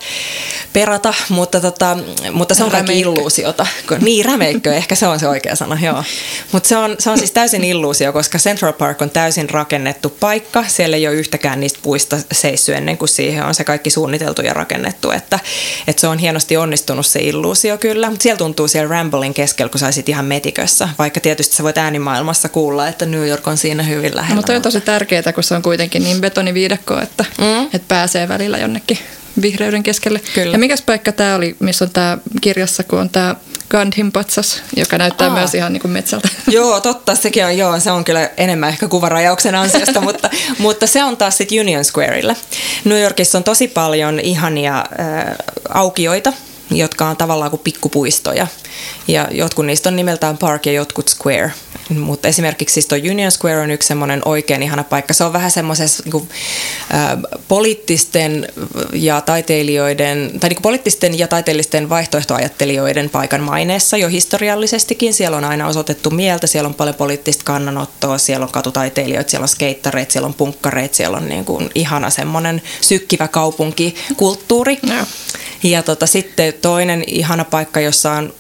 perata, mutta, tota, mutta se on kaikki illuusiota. Niin, rämeikkö, ehkä se on se oikea sana, joo. Mutta se on, se on siis täysin illuusio, koska Central Park on täysin rakennettu paikka. Siellä ei ole yhtäkään niistä puista seissy ennen kuin siihen on se kaikki suunniteltu ja rakennettu. Että, että se on hienosti onnistunut se illuusio kyllä. Mutta siellä tuntuu siellä Ramblin keskellä, kun saisit ihan metikössä. Vaikka tietysti sä voit äänimaailmassa kuulla, että New York on siinä hyvin lähellä. Mutta on tosi tärkeää, kun se on kuitenkin niin betoniviidakko, että, mm. että pääsee välillä jonnekin vihreyden keskelle. Kyllä. Ja mikäs paikka tämä oli, missä on tämä kirjassa, kun on tämä Gandhin patsas, joka näyttää Aa. myös ihan niin kuin metsältä. Joo, totta, sekin on, joo, se on kyllä enemmän ehkä kuvarajauksen ansiosta, mutta, mutta se on taas sitten Union Squareilla. New Yorkissa on tosi paljon ihania äh, aukioita, jotka on tavallaan kuin pikkupuistoja. Ja jotkut niistä on nimeltään Park ja jotkut Square. Mutta esimerkiksi siis tuo Union Square on yksi semmoinen oikein ihana paikka. Se on vähän semmoisessa niin äh, poliittisten ja taiteilijoiden, tai niin poliittisten ja taiteellisten vaihtoehtoajattelijoiden paikan maineessa jo historiallisestikin. Siellä on aina osoitettu mieltä, siellä on paljon poliittista kannanottoa, siellä on katutaiteilijoita, siellä on skeittareita, siellä on punkkareita, siellä on niin kuin ihana semmoinen sykkivä kaupunkikulttuuri. No. Ja tota, sitten toinen ihana paikka, jossa on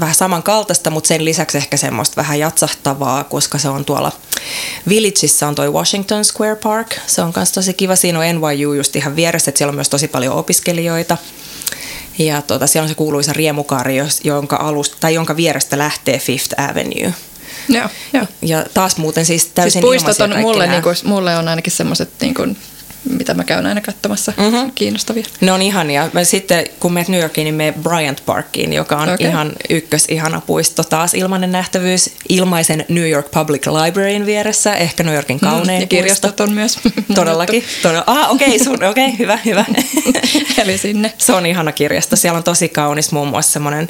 vähän samankaltaista, mutta sen lisäksi ehkä semmoista vähän jatsahtavaa, koska se on tuolla Villageissa on toi Washington Square Park. Se on myös tosi kiva. Siinä on NYU just ihan vieressä, että siellä on myös tosi paljon opiskelijoita. Ja tota, siellä on se kuuluisa riemukaari, jonka, alusta, tai jonka vierestä lähtee Fifth Avenue. Joo, joo. Ja taas muuten siis täysin siis puistot on mulle, niin kuin, mulle on ainakin semmoiset niin kuin mitä mä käyn aina katsomassa, mm-hmm. kiinnostavia. Ne on ihania. Mä sitten kun menet New Yorkiin, niin mene Bryant Parkiin, joka on okay. ihan ykkös ihana puisto. Taas ilmainen nähtävyys ilmaisen New York Public Libraryn vieressä, ehkä New Yorkin kaunein mm, Ja kirjastot on myös. Todellakin. Todella. Ah, okei, okay, okay, hyvä, hyvä. Eli sinne. Se on ihana kirjasto. Siellä on tosi kaunis muun muassa semmoinen,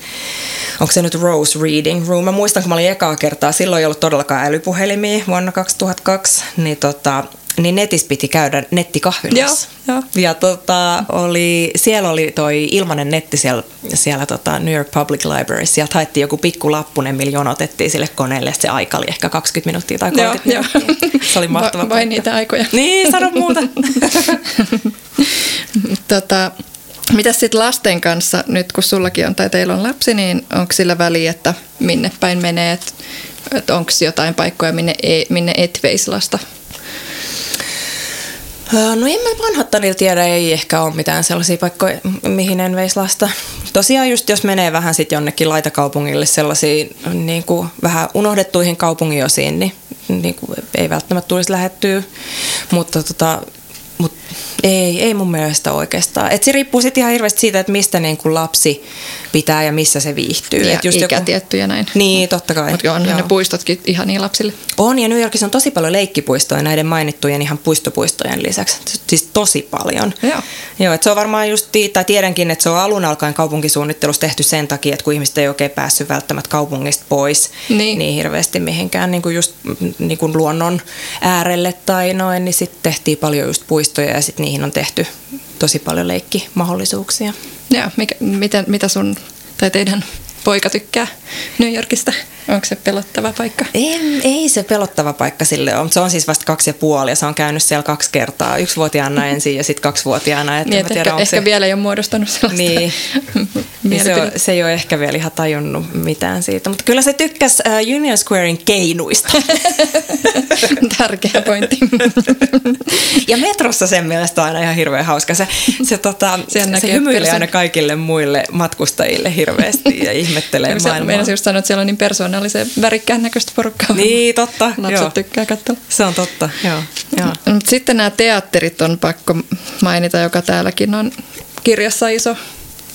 onko se nyt Rose Reading Room. Mä muistan, kun mä olin ekaa kertaa, silloin ei ollut todellakaan älypuhelimia vuonna 2002, niin tota, niin netissä piti käydä nettikahvilassa. Joo, joo. Ja tota, oli, siellä oli toi ilmainen netti siellä, siellä tota New York Public Library. Sieltä haettiin joku pikku lappunen, millä jonotettiin sille koneelle. Se aika oli ehkä 20 minuuttia tai 30 joo, minuuttia. Joo. Se oli mahtava. Va- vain niitä aikoja. Niin, sano muuta. tota, mitä sitten lasten kanssa, nyt kun sullakin on tai teillä on lapsi, niin onko sillä väliä, että minne päin menee, että et onko jotain paikkoja, minne, e, minne et veisi lasta No en mä Manhattanilla tiedä, ei ehkä ole mitään sellaisia paikkoja, mihin en veisi lasta. Tosiaan just jos menee vähän sitten jonnekin laitakaupungille sellaisiin niin kuin vähän unohdettuihin kaupungiosiin, niin, niin kuin ei välttämättä tulisi lähettyä. Mutta tota, mutta ei, ei mun mielestä oikeastaan. Et se riippuu sitten ihan hirveästi siitä, että mistä niin kuin lapsi pitää ja missä se viihtyy. Ja Et just ikä joku... tietty ja näin. Niin, totta kai. Mutta on ne puistotkin ihan niin lapsille. On, ja New Yorkissa on tosi paljon leikkipuistoja näiden mainittujen ihan puistopuistojen lisäksi. Siis tosi paljon. Joo. Joo, että se on varmaan just, tai tiedänkin, että se on alun alkaen kaupunkisuunnittelussa tehty sen takia, että kun ihmiset ei oikein päässyt välttämättä kaupungista pois niin, niin hirveästi mihinkään niin kuin just niin kuin luonnon äärelle tai noin, niin sitten tehtiin paljon just puistoja ja sitten niihin on tehty tosi paljon leikkimahdollisuuksia. Joo, mikä, miten, mitä sun tai teidän poika tykkää New Yorkista? Onko se pelottava paikka? Ei, ei se pelottava paikka sille ole. Se on siis vasta kaksi ja puoli ja se on käynyt siellä kaksi kertaa. Yksivuotiaana ensin ja sitten kaksivuotiaana. Että niin, tiedä, ehkä, ehkä se... vielä ei ole muodostunut sellaista niin. niin se, on, se ei ole ehkä vielä ihan tajunnut mitään siitä. Mutta kyllä se tykkäsi uh, Union Squarein keinuista. Tärkeä pointti. ja metrossa sen mielestä on aina ihan hirveän hauska. Se, se, tota, se hymyilee aina kaikille muille matkustajille hirveästi ja ihmettelee maailmaa. Meidän just sanoa, että siellä on niin persoonallisen värikkään näköistä porukkaa. Niin, totta. Lapset joo. tykkää katsoa. Se on totta, joo. joo. Mut sitten nämä teatterit on pakko mainita, joka täälläkin on kirjassa iso,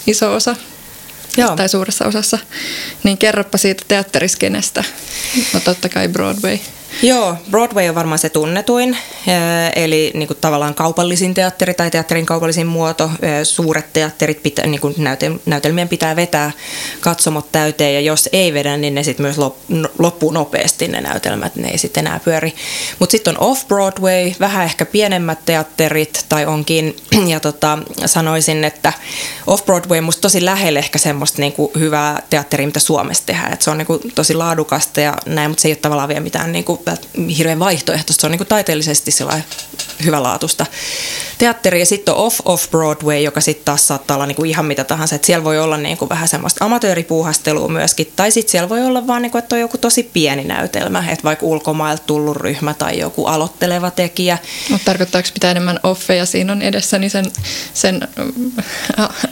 iso osa. Joo. tai suuressa osassa. Niin kerropa siitä teatteriskenestä. No totta kai Broadway. Joo, Broadway on varmaan se tunnetuin, eli niin kuin tavallaan kaupallisin teatteri tai teatterin kaupallisin muoto. Suuret teatterit, pitää, niin kuin näytelmien pitää vetää katsomot täyteen ja jos ei vedä, niin ne sitten myös no, loppuu nopeasti ne näytelmät, ne ei sitten enää pyöri. Mutta sitten on off-Broadway, vähän ehkä pienemmät teatterit tai onkin, ja tota, sanoisin, että off-Broadway musta tosi lähellä ehkä semmoista niin kuin hyvää teatteria, mitä Suomessa tehdään. Et se on niin kuin tosi laadukasta ja näin, mutta se ei ole tavallaan vielä mitään niin kuin hirveän vaihtoehtoista. Se on niin kuin taiteellisesti hyvälaatuista teatteri ja sitten on off-off-Broadway, joka sitten taas saattaa olla niinku ihan mitä tahansa. Et siellä voi olla niinku vähän semmoista amatööripuuhastelua myöskin, tai sitten siellä voi olla vaan, niinku, että on joku tosi pieni näytelmä, että vaikka ulkomailta tullut ryhmä tai joku aloitteleva tekijä. Mutta tarkoittaako mitä enemmän offeja siinä on edessä, niin sen, sen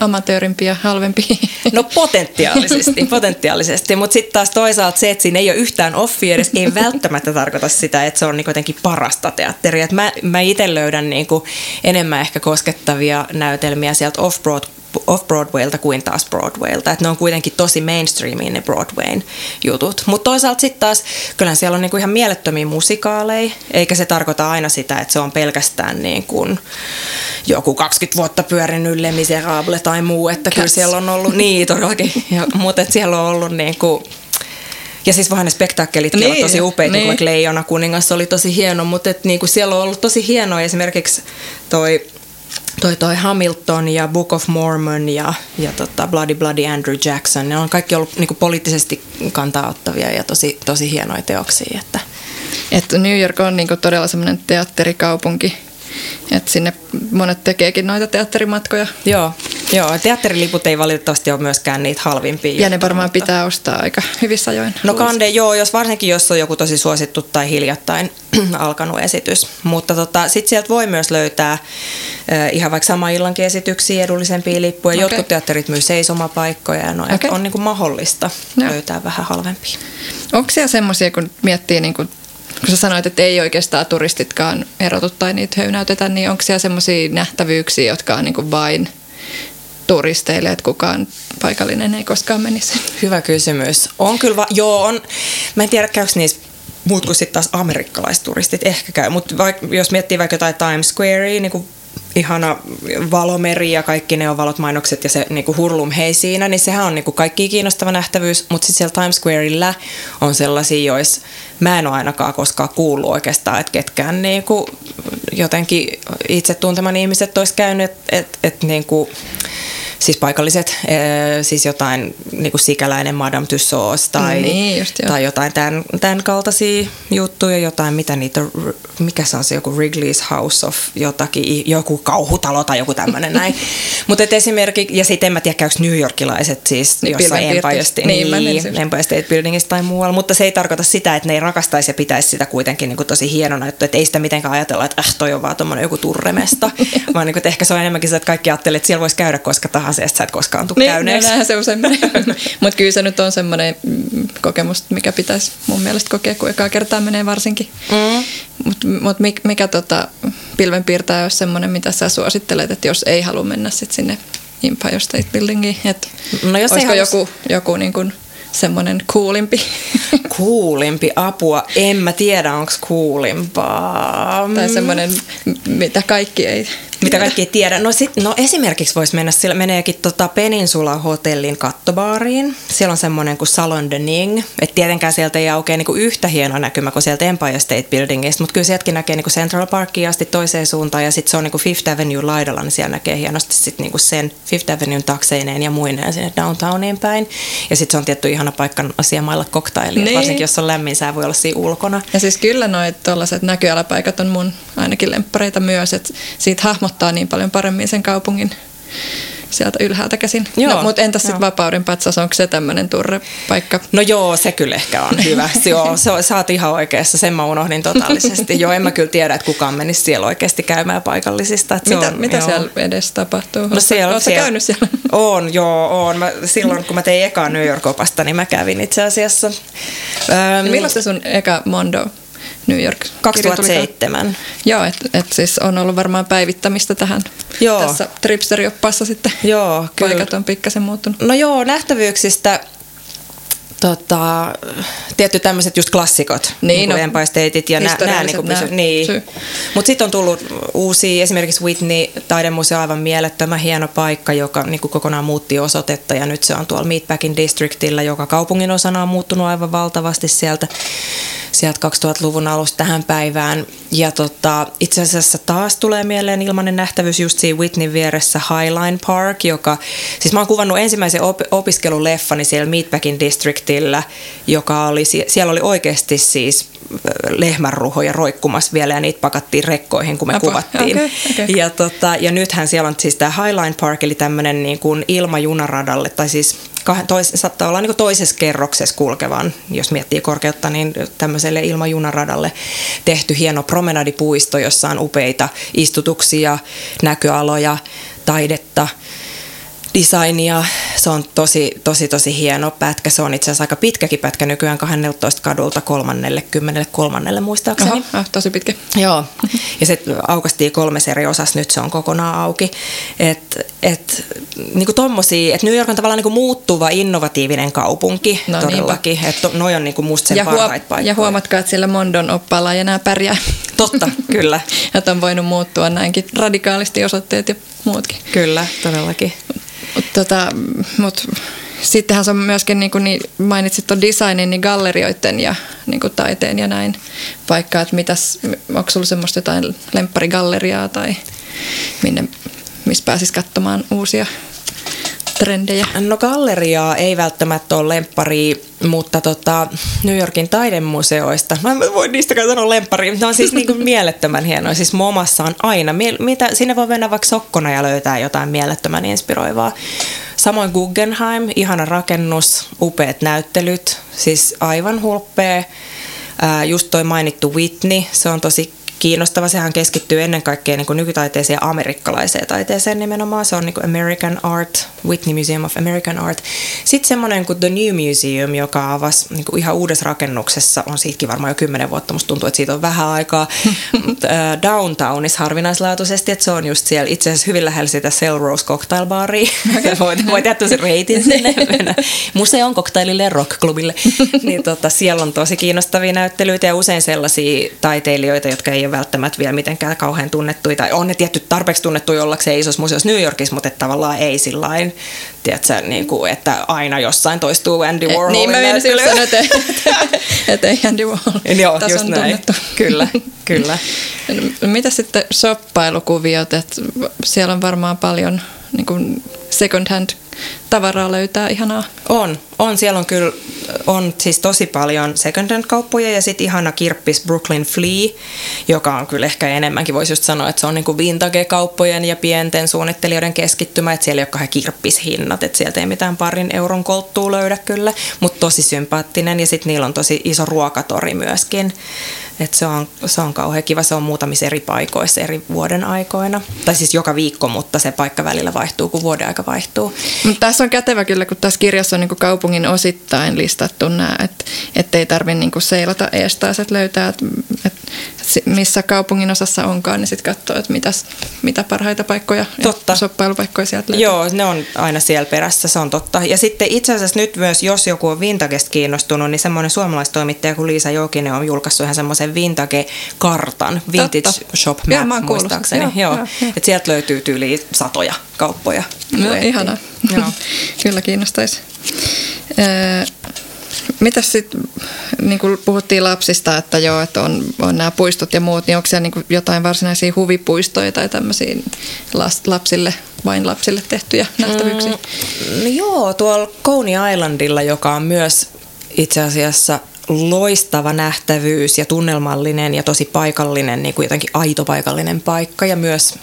amatöörimpi ja halvempi? No potentiaalisesti, potentiaalisesti. mutta sitten taas toisaalta se, että siinä ei ole yhtään offia edes, ei välttämättä tarkoita sitä, että se on niinku jotenkin parasta teatteria. Et mä, mä itse löydän niinku enemmän ehkä koskettavia näytelmiä sieltä off-broad off-Broadwaylta kuin taas Broadwaylta. Että ne on kuitenkin tosi mainstreamiin ne Broadwayn jutut. Mutta toisaalta sitten taas, kyllä siellä on niinku ihan mielettömiä musikaaleja, eikä se tarkoita aina sitä, että se on pelkästään niin kuin joku 20 vuotta pyörinyt Le Miserable tai muu. Että kyllä siellä on ollut, niin todellakin, mutta siellä on ollut niin kuin ja siis vähän ne spektaakkelitkin niin, tosi upeita, niin. niin Leijona kuningas oli tosi hieno, mutta et niinku siellä on ollut tosi hienoa esimerkiksi toi toi, toi Hamilton ja Book of Mormon ja, ja tota Bloody Bloody Andrew Jackson. Ne on kaikki ollut niinku poliittisesti kantaa-ottavia ja tosi, tosi hienoja teoksia. Että. Että New York on niinku todella semmoinen teatterikaupunki et sinne monet tekeekin noita teatterimatkoja. Joo, joo, teatteriliput ei valitettavasti ole myöskään niitä halvimpia. Ja ne varmaan mutta... pitää ostaa aika hyvissä ajoin. No kande, joo, jos varsinkin jos on joku tosi suosittu tai hiljattain alkanut esitys. Mutta tota, sitten sieltä voi myös löytää äh, ihan vaikka sama illankin esityksiä, edullisempia lippuja. Okay. Jotkut teatterit myy seisomapaikkoja ja no, okay. on niinku mahdollista no. löytää vähän halvempia. Onko siellä semmoisia, kun miettii niinku kun sä sanoit, että ei oikeastaan turistitkaan erotu tai niitä höynäytetä, niin onko siellä semmoisia nähtävyyksiä, jotka on niin vain turisteille, että kukaan paikallinen ei koskaan menisi? Hyvä kysymys. On kyllä, va- joo, on. Mä en tiedä, käykö niissä muut kuin sitten taas amerikkalaisturistit ehkä käy, mutta jos miettii vaikka jotain Times Squarea, niin kuin ihana valomeri ja kaikki neonvalot, mainokset ja se niinku hurlum hei siinä, niin sehän on niinku kaikki kiinnostava nähtävyys, mutta sitten siellä Times Squareilla on sellaisia, joissa mä en ole ainakaan koskaan kuullut oikeastaan, että ketkään niinku jotenkin itse tunteman ihmiset olisi käynyt, että et, et niinku siis paikalliset, siis jotain niin kuin sikäläinen Madame Tussauds tai, niin, just, tai jotain tämän, tämän kaltaisia juttuja, jotain, mitä niitä, mikä se on se joku Wrigley's House of jotakin, joku kauhutalo tai joku tämmöinen näin. Mutta esimerkiksi, ja sitten en mä tiedä, käykö New Yorkilaiset siis niin, jossain Empire State, niin, niin, Empire State Buildingissa tai muualla, mutta se ei tarkoita sitä, että ne ei rakastaisi ja pitäisi sitä kuitenkin niin kuin tosi hienona, että ei sitä mitenkään ajatella, että äh, toi on vaan tuommoinen joku turremesta, vaan niin kuin, että ehkä se on enemmänkin se, että kaikki ajattelee, että siellä voisi käydä koska tahansa, ja sä et koskaan tule niin, käyneeksi. Niin, se usein Mutta kyllä se nyt on semmoinen mm, kokemus, mikä pitäisi mun mielestä kokea, kun ekaa kertaa menee varsinkin. Mm. Mutta mut mikä tota, pilvenpiirtäjä olisi semmoinen, mitä sä suosittelet, että jos ei halua mennä sit sinne Empire State Buildingiin, että no jos olisiko halus... joku, joku niin kuin semmoinen kuulimpi. Kuulimpi apua. En mä tiedä, onko kuulimpaa. Tai semmoinen, mitä kaikki ei mitä kaikki ei tiedä. No, sit, no esimerkiksi voisi mennä, sillä meneekin tota Peninsula Hotellin kattobaariin. Siellä on semmoinen kuin Salon de Ning. Et tietenkään sieltä ei aukea niinku yhtä hieno näkymä kuin sieltä Empire State Buildingista, mutta kyllä sieltäkin näkee niinku Central Parkia asti toiseen suuntaan ja sitten se on niinku Fifth Avenue laidalla, niin siellä näkee hienosti sit niinku sen Fifth Avenuen takseineen ja muineen sinne downtowniin päin. Ja sitten se on tietty ihana paikka asiamailla koktailia, niin. varsinkin jos on lämmin, sää voi olla siinä ulkona. Ja siis kyllä noit tuollaiset näköalapaikat on mun ainakin lemppareita myös, että siitä hahmo hahmottaa niin paljon paremmin sen kaupungin sieltä ylhäältä käsin. Joo, no, mutta entäs sitten Vapauden patsas, onko se tämmöinen turrepaikka? No joo, se kyllä ehkä on hyvä. joo, se, sä oot ihan oikeassa, sen mä unohdin totaalisesti. joo, en mä kyllä tiedä, että kukaan menisi siellä oikeasti käymään paikallisista. Että mitä on, mitä joo. siellä edes tapahtuu? No siellä, Oletko siellä, käynyt siellä? On, joo, on. Mä, silloin kun mä tein ekaa New York-opasta, niin mä kävin itse asiassa. Öm, milloin se sun eka Mondo New York. 2007. Joo, että et siis on ollut varmaan päivittämistä tähän joo. tässä Tripsteri-oppaassa sitten. Joo, kyllä. Paikat on pikkasen muuttunut. No joo, nähtävyyksistä tota, tietty tämmöiset just klassikot, niin, niin no, ja nämä niin pysy, niin. Mutta sitten on tullut uusia, esimerkiksi Whitney taidemuseo aivan mielettömän hieno paikka, joka niin kuin kokonaan muutti osoitetta ja nyt se on tuolla Meatpacking Districtillä, joka kaupungin osana on muuttunut aivan valtavasti sieltä sieltä 2000-luvun alusta tähän päivään. Ja tota, itse asiassa taas tulee mieleen ilmanen nähtävyys just siinä Whitney vieressä Highline Park, joka, siis mä oon kuvannut ensimmäisen op- opiskeluleffani siellä Meatpacking Districtillä, joka oli, siellä oli oikeasti siis lehmänruhoja roikkumassa vielä ja niitä pakattiin rekkoihin, kun me Apa. kuvattiin. Okay, okay. Ja, tota, ja nythän siellä on siis tämä Highline Park, eli tämmöinen niin kuin ilmajunaradalle, tai siis tois, saattaa olla niin toisessa kerroksessa kulkevan, jos miettii korkeutta, niin tämmöiselle ilmajunaradalle tehty hieno promenadipuisto, jossa on upeita istutuksia, näköaloja, taidetta – designia. Se on tosi, tosi, tosi hieno pätkä. Se on itse asiassa aika pitkäkin pätkä nykyään 12 kadulta kolmannelle, kymmenelle kolmannelle muistaakseni. Oho, ah, tosi pitkä. Joo, ja se aukastiin kolmes eri osassa, nyt se on kokonaan auki. Et, et, niinku tommosia, että New York on tavallaan niinku muuttuva, innovatiivinen kaupunki no, todellakin. Että noi on niinku musta sen ja parhaita huom- paikkoja. Ja huomatkaa, että sillä Mondon oppaalla ei enää pärjää. Totta, kyllä. että on voinut muuttua näinkin radikaalisti osoitteet ja muutkin. Kyllä, todellakin. Tota, mut sittenhän se on myöskin, niin kuin niin mainitsit tuon designin, niin gallerioiden ja niin kuin taiteen ja näin. Vaikka, että mitäs, onko sulla semmoista jotain lempparigalleriaa tai minne, missä pääsis katsomaan uusia trendejä? No galleriaa ei välttämättä ole lemppari, mutta tota, New Yorkin taidemuseoista, no en voi niistäkään sanoa lemppari, ne on siis niin kuin mielettömän hienoja. Siis Momassa on aina, mitä, sinne voi mennä vaikka sokkona ja löytää jotain mielettömän inspiroivaa. Samoin Guggenheim, ihana rakennus, upeat näyttelyt, siis aivan hulppea. Just toi mainittu Whitney, se on tosi kiinnostava. Sehän keskittyy ennen kaikkea niin kuin nykytaiteeseen ja amerikkalaiseen taiteeseen nimenomaan. Se on niin kuin American Art, Whitney Museum of American Art. Sitten semmoinen kuin The New Museum, joka avasi niin kuin ihan uudessa rakennuksessa, on siitäkin varmaan jo kymmenen vuotta, musta tuntuu, että siitä on vähän aikaa. Downtownissa harvinaislaatuisesti, että se on just siellä itse asiassa hyvin lähellä sitä Rose Cocktail Baria. voit, voit jättää sen reitin sinne museon cocktailille rockklubille. niin tota, siellä on tosi kiinnostavia näyttelyitä ja usein sellaisia taiteilijoita, jotka ei ole välttämättä vielä mitenkään kauhean tunnettuja, tai on ne tietty tarpeeksi tunnettuja ollakseen isossa museossa New Yorkissa, mutta että tavallaan ei sillä tiedätkö, niin kuin, että aina jossain toistuu Andy Warhol. niin, mä menisin just sanoa, että, että ei Andy Warhol Joo, just näin. tunnettu. Kyllä, kyllä. Mitä sitten shoppailukuviot, että siellä on varmaan paljon niin kuin second hand tavaraa löytää ihanaa. On, on. Siellä on kyllä on siis tosi paljon second hand kauppoja ja sitten ihana kirppis Brooklyn Flea, joka on kyllä ehkä enemmänkin voisi just sanoa, että se on niinku vintage-kauppojen ja pienten suunnittelijoiden keskittymä, että siellä ei ole kahden kirppishinnat, että sieltä ei mitään parin euron kolttua löydä kyllä, mutta tosi sympaattinen ja sitten niillä on tosi iso ruokatori myöskin. Et se, on, se on kauhean kiva, se on muutamissa eri paikoissa eri vuoden aikoina. Tai siis joka viikko, mutta se paikka välillä vaihtuu, kun vuoden aika vaihtuu. Mutta tässä on kätevä kyllä, kun tässä kirjassa on niin kuin kaupungin osittain listattu nämä, että ei tarvitse niin seilata ees taas, että löytää, että et, missä kaupungin osassa onkaan, niin sitten katsoo, että mitäs, mitä parhaita paikkoja totta. ja soppailupaikkoja sieltä löytyy. Joo, ne on aina siellä perässä, se on totta. Ja sitten itse asiassa nyt myös, jos joku on Vintagesta kiinnostunut, niin semmoinen suomalaistoimittaja kuin Liisa Jokinen on julkaissut ihan semmoisen Vintage-kartan, Vintage Totta. Shop Map Joo, muistaakseni. Joo, joo, joo. Et sieltä löytyy tyyli satoja kauppoja. No, ihana. Joo. Kyllä kiinnostaisi. Mitäs sitten, niin kuin puhuttiin lapsista, että joo, että on, on nämä puistot ja muut, niin onko siellä niin jotain varsinaisia huvipuistoja tai tämmöisiä lapsille, vain lapsille tehtyjä nähtävyyksiä? Mm, no joo, tuolla Coney Islandilla, joka on myös itse asiassa loistava nähtävyys ja tunnelmallinen ja tosi paikallinen, niin kuin jotenkin aito paikallinen paikka. Ja myös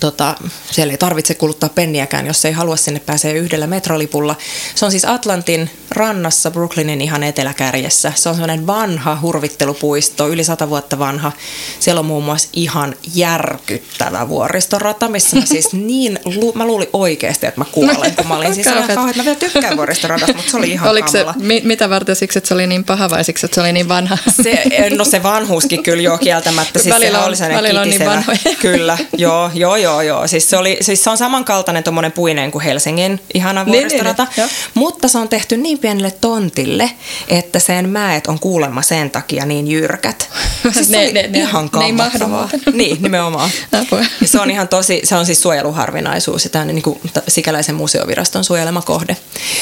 Tota, siellä ei tarvitse kuluttaa penniäkään, jos ei halua sinne pääsee yhdellä metrolipulla. Se on siis Atlantin rannassa Brooklynin ihan eteläkärjessä. Se on sellainen vanha hurvittelupuisto, yli sata vuotta vanha. Siellä on muun muassa ihan järkyttävä vuoristorata, missä mä siis niin, lu- mä luulin oikeasti, että mä kuolen, kun mä olin siis ihan kauhean, että mä vielä tykkään vuoristoradasta, mutta se oli ihan Oliko se, mi- mitä varten siksi, että se oli niin paha vai siksi, että se oli niin vanha? Se, no se vanhuuskin kyllä joo kieltämättä. Siis välillä on, oli välillä on niin vanhoja. Kyllä, joo, joo, joo, joo. Siis se, oli, siis se on samankaltainen tuommoinen puinen kuin Helsingin ihana vuoristorata, niin, niin, niin, mutta se on tehty niin pienelle tontille, että sen mäet on kuulemma sen takia niin jyrkät. Siis ne, ne, ne, ihan kammottavaa. Niin, nimenomaan. Ja se on ihan tosi, se on siis suojeluharvinaisuus ja tämä niin kuin sikäläisen museoviraston suojelema kohde.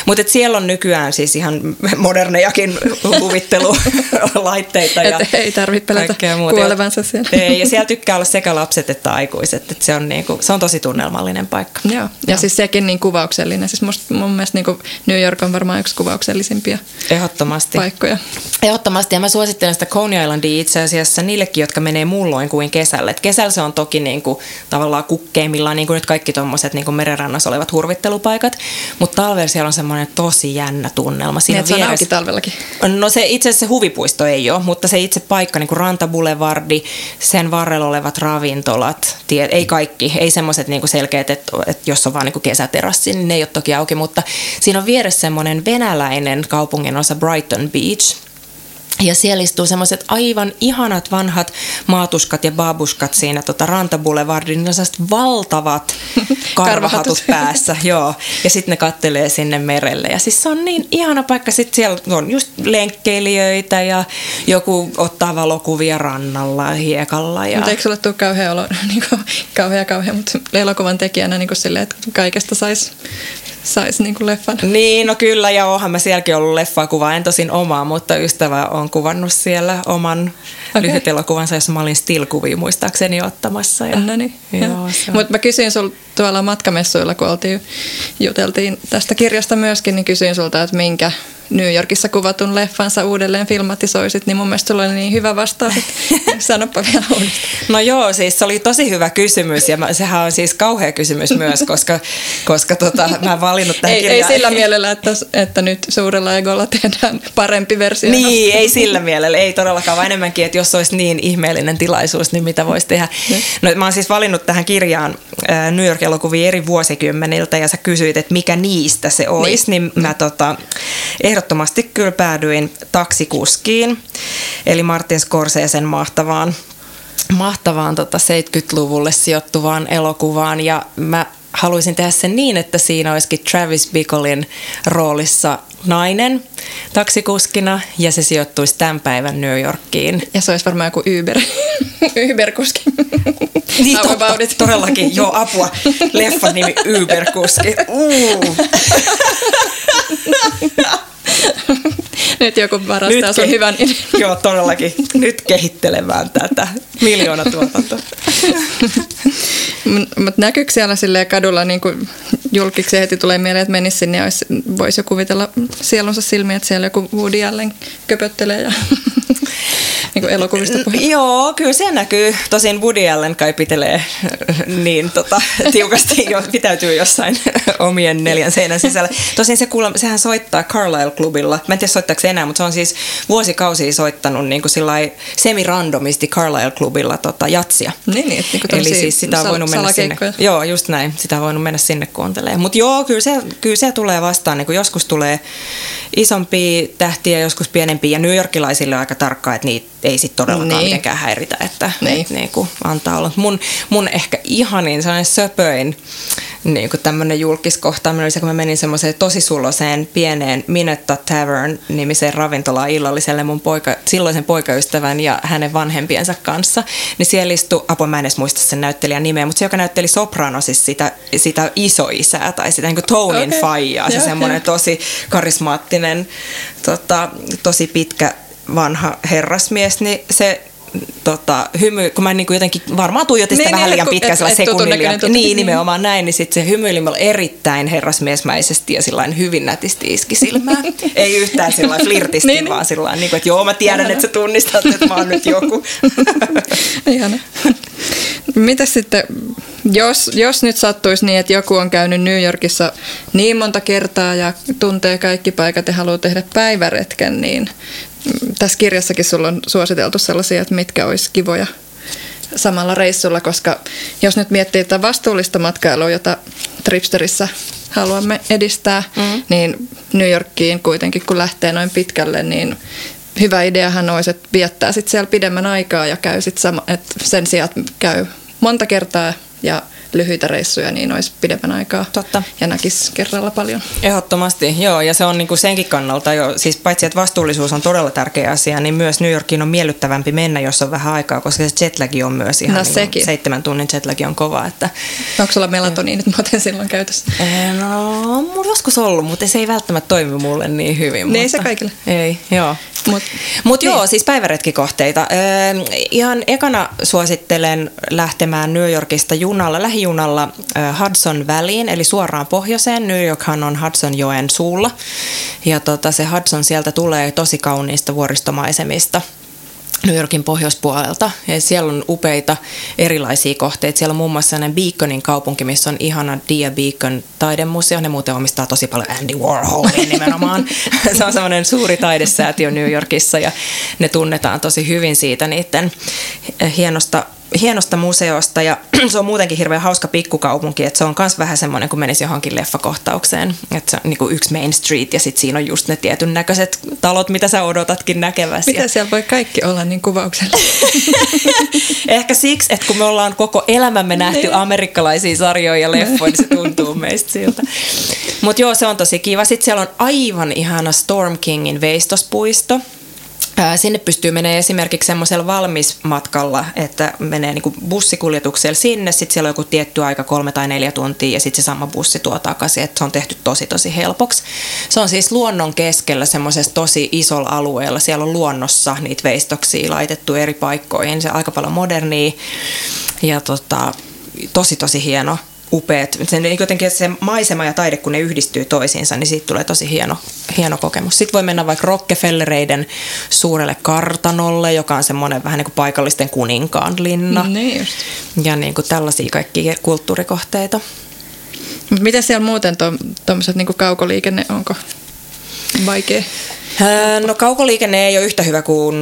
Mutta siellä on nykyään siis ihan modernejakin huvittelulaitteita. ja ei tarvitse pelätä kuolevansa siellä. Ei, ja siellä tykkää olla sekä lapset että aikuiset. Että se, on niin kuin, se on tosi tunnelmallinen paikka. Joo. Ja Joo. siis sekin niin kuvauksellinen. Siis musta, mun mielestä niin kuin New York on varmaan yksi kuvauksellisimpia Ehdottomasti. paikkoja. Ehdottomasti. Ja mä suosittelen sitä Coney Islandia itse asiassa niillekin, jotka menee mulloin kuin kesällä. Et kesällä se on toki niin kuin, tavallaan kukkeimmillaan, niin kuin nyt kaikki tuommoiset niin merenrannassa olevat hurvittelupaikat. Mutta talvella siellä on semmoinen tosi jännä tunnelma. Siinä niin, vieressä... se on talvellakin? No se itse asiassa se huvipuisto ei ole, mutta se itse paikka, niin kuin Rantaboulevardi, sen varrella olevat ravintolat, tie, ei kaikki, ei semmoiset niin selkeät, että, että jos on vaan niin kesäterassi, niin ne ei ole toki auki, mutta siinä on vieressä semmoinen venäläinen kaupungin osa Brighton Beach, ja siellä istuu semmoiset aivan ihanat vanhat maatuskat ja babuskat siinä tota Rantaboulevardin, niin on valtavat karvahatut päässä, joo. Ja sitten ne kattelee sinne merelle. Ja siis se on niin ihana paikka. Sitten siellä on just lenkkeilijöitä ja joku ottaa valokuvia rannalla ja hiekalla. Ja... Mutta eikö sulle tule kauhean olo, niin kuin, kauhean kauhean, mutta elokuvan tekijänä niin kuin silleen, että kaikesta saisi sais niin kuin leffan. Niin, no kyllä, ja oonhan mä sielläkin ollut leffaa kuva, en tosin omaa, mutta ystävä on kuvannut siellä oman okay. lyhyt elokuvansa, jossa mä olin still-kuvia muistaakseni ottamassa. Ja, no niin, Mutta mä kysyin sul tuolla matkamessuilla, kun oltiin, juteltiin tästä kirjasta myöskin, niin kysyin sulta, että minkä New Yorkissa kuvatun leffansa uudelleen filmatisoisit, niin mun mielestä sulla oli niin hyvä vastaus, että sanoppa vielä uudestaan. No joo, siis se oli tosi hyvä kysymys ja mä, sehän on siis kauhea kysymys myös, koska, koska tota, mä valinnut tähän ei, kirjaan. Ei sillä mielellä, että, että nyt suurella egolla tehdään parempi versio. Niin, ei sillä mielellä, ei todellakaan, vaan enemmänkin, että jos olisi niin ihmeellinen tilaisuus, niin mitä voisi tehdä. No, mä oon siis valinnut tähän kirjaan New York-elokuvia eri vuosikymmeniltä ja sä kysyit, että mikä niistä se olisi, niin, niin mä tota, ehdottomasti kyllä päädyin taksikuskiin, eli Martin Scorsesen mahtavaan mahtavaan tota 70-luvulle sijoittuvaan elokuvaan ja mä haluaisin tehdä sen niin, että siinä olisikin Travis Bickolin roolissa nainen taksikuskina ja se sijoittuisi tämän päivän New Yorkiin. Ja se olisi varmaan joku Uber, Uber-kuski. Niin totta, todellakin, joo apua. Leffan nimi Uber-kuski. Uh. Nyt joku varastaa sun ke- hyvän Joo, todellakin. Nyt kehittelemään tätä miljoona tuotantoa. Mutta näkyykö siellä kadulla niin kuin julkiksi heti tulee mieleen, että menisi sinne ja voisi jo kuvitella sielunsa silmiä, että siellä joku Woody Allen köpöttelee ja niin kuin elokuvista puhutaan. Joo, kyllä se näkyy. Tosin Woody Allen kai pitelee niin tota, tiukasti, jo, pitäytyy jossain omien neljän seinän sisällä. Tosin se kuulemma, sehän soittaa Carlisle-klubilla. Mä en tiedä soittaako se enää, mutta se on siis vuosikausia soittanut niin kuin semi-randomisti Carlisle-klubilla tota, jatsia. Niin, niin, niin Eli siis sitä on voinut mennä sinne. Joo, just näin. Sitä on voinut mennä sinne kuuntelemaan. Mutta joo, kyllä se, kyllä se tulee vastaan. Niin kuin joskus tulee isompia tähtiä, joskus pienempiä. Ja New Yorkilaisille on aika tarkkaa, että niitä ei sitten todellakaan niin. mitenkään häiritä, että niin. et, niin kuin antaa olla. Mun, mun ehkä ihanin sellainen söpöin niin kuin tämmöinen julkiskohtaaminen oli se, kun mä menin semmoiseen tosi suloseen pieneen Minetta Tavern nimiseen ravintolaan illalliselle mun poika, silloisen poikaystävän ja hänen vanhempiensa kanssa. Niin siellä istui, apua mä en edes muista sen näyttelijän nimeä, mutta se, joka näytteli Sopranosissa sitä, sitä isoisää tai sitä niin Tonin okay. faijaa, se semmoinen tosi karismaattinen, tota, tosi pitkä vanha herrasmies, niin se tota, hymy, kun mä niin kuin jotenkin varmaan tuijotin sitä niin, vähän niin, liian pitkäisellä sekunnilla. Niin, niin, nimenomaan näin, niin sitten se hymyili mulle erittäin herrasmiesmäisesti ja sillain hyvin nätisti iski silmään. Ei yhtään sillä flirtisti, niin, niin, vaan sillä niin kuin, että joo, mä tiedän, Ihana. että sä tunnistat, että mä oon nyt joku. Ihana. Mitä sitten, jos, jos nyt sattuisi niin, että joku on käynyt New Yorkissa niin monta kertaa ja tuntee kaikki paikat ja haluaa tehdä päiväretken, niin tässä kirjassakin sulla on suositeltu sellaisia, että mitkä olisi kivoja samalla reissulla, koska jos nyt miettii tätä vastuullista matkailua, jota Tripsterissä haluamme edistää, mm. niin New Yorkiin kuitenkin kun lähtee noin pitkälle, niin hyvä ideahan olisi, että viettää sitten siellä pidemmän aikaa ja käy sitten sama, että sen sijaan käy monta kertaa ja lyhyitä reissuja, niin olisi pidemmän aikaa Totta. ja näkisi kerralla paljon. Ehdottomasti, joo, ja se on niin kuin senkin kannalta jo, siis paitsi että vastuullisuus on todella tärkeä asia, niin myös New Yorkiin on miellyttävämpi mennä, jos on vähän aikaa, koska se jetlagi on myös ihan no, niin sekin. seitsemän tunnin jetlagi on kova. Että, Onko sulla melatoniinit muuten silloin käytössä? No, mulla joskus ollut, mutta se ei välttämättä toimi mulle niin hyvin. Niin mutta, ei se kaikille. Ei, joo. Mutta Mut niin. joo, siis päiväretkikohteita. Öö, ihan ekana suosittelen lähtemään New Yorkista junalla, lähijunalla Hudson Valleyin, eli suoraan pohjoiseen. New Yorkhan on Hudsonjoen suulla. Ja tota, se Hudson sieltä tulee tosi kauniista vuoristomaisemista – New Yorkin pohjoispuolelta. Ja siellä on upeita erilaisia kohteita. Siellä on muun muassa sellainen Beaconin kaupunki, missä on ihana Dia Beacon taidemuseo. Ne muuten omistaa tosi paljon Andy Warholin nimenomaan. Se on semmoinen suuri taidesäätiö New Yorkissa ja ne tunnetaan tosi hyvin siitä niiden hienosta hienosta museosta ja se on muutenkin hirveän hauska pikkukaupunki, että se on myös vähän semmoinen, kun menisi johonkin leffakohtaukseen, että se on niin kuin yksi Main Street ja sitten siinä on just ne tietyn näköiset talot, mitä sä odotatkin näkeväsi. Mitä siellä voi kaikki olla niin kuvauksella? Ehkä siksi, että kun me ollaan koko elämämme nähty niin. amerikkalaisia sarjoja ja leffoja, niin se tuntuu meistä siltä. Mutta joo, se on tosi kiva. Sitten siellä on aivan ihana Storm Kingin veistospuisto, Sinne pystyy menemään esimerkiksi semmoisella valmismatkalla, että menee niin bussikuljetuksella sinne, sitten siellä on joku tietty aika, kolme tai neljä tuntia, ja sitten se sama bussi tuo takaisin, että se on tehty tosi tosi helpoksi. Se on siis luonnon keskellä semmoisessa tosi isolla alueella, siellä on luonnossa niitä veistoksia laitettu eri paikkoihin, se on aika paljon modernia, ja tota, tosi tosi hieno upeat. Sen, jotenkin se maisema ja taide, kun ne yhdistyy toisiinsa, niin siitä tulee tosi hieno, hieno kokemus. Sitten voi mennä vaikka Rockefellereiden suurelle kartanolle, joka on semmoinen vähän niin kuin paikallisten kuninkaan linna. Mm, niin just. Ja niin kuin tällaisia kaikkia kulttuurikohteita. Miten siellä muuten tuommoiset to, niin kaukoliikenne, onko vaikea? No kaukoliikenne ei ole yhtä hyvä kuin,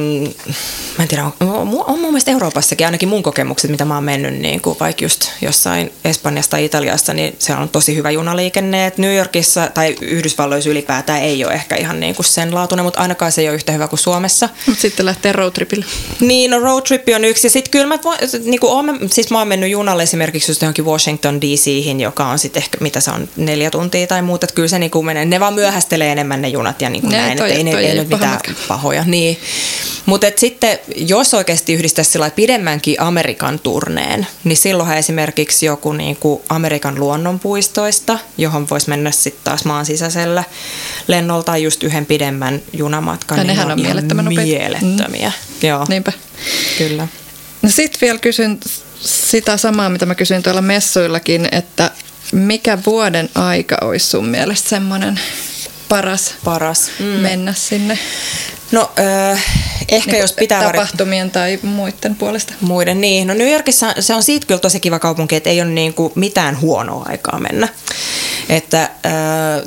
mä en tiedä, on, on, on mun mielestä Euroopassakin ainakin mun kokemukset, mitä mä oon mennyt niin kuin vaikka just jossain Espanjasta tai Italiassa, niin se on tosi hyvä junaliikenne. Et New Yorkissa tai Yhdysvalloissa ylipäätään ei ole ehkä ihan niin kuin sen laatuinen, mutta ainakaan se ei ole yhtä hyvä kuin Suomessa. Mutta sitten lähtee roadtripille. Niin, no roadtrippi on yksi. Ja sitten kyllä mä, niin kuin oon, siis mä oon mennyt junalle esimerkiksi just johonkin Washington DC:hin, joka on sitten ehkä, mitä se on, neljä tuntia tai muuta. Että kyllä se niin kuin menee, ne vaan myöhästelee enemmän ne junat ja niin kuin näin. Toi, ei, ei, ei nyt mitään matka. pahoja. Niin. Mutta sitten, jos oikeasti yhdistäisi pidemmänkin Amerikan turneen, niin silloinhan esimerkiksi joku niinku Amerikan luonnonpuistoista, johon voisi mennä sitten taas maan sisäisellä lennolla tai just yhden pidemmän junamatkan. Ja niin on, on mielettömän mielettömiä. Mm. Joo. Niinpä. Kyllä. No sitten vielä kysyn sitä samaa, mitä mä kysyin tuolla messuillakin, että mikä vuoden aika olisi sun mielestä semmoinen paras, paras. Mm. mennä sinne? No äh, ehkä niin, jos pitää... Tapahtumien tai muiden puolesta. Muiden, niin. No New Yorkissa se on siitä kyllä tosi kiva kaupunki, että ei ole niin kuin mitään huonoa aikaa mennä. Että äh,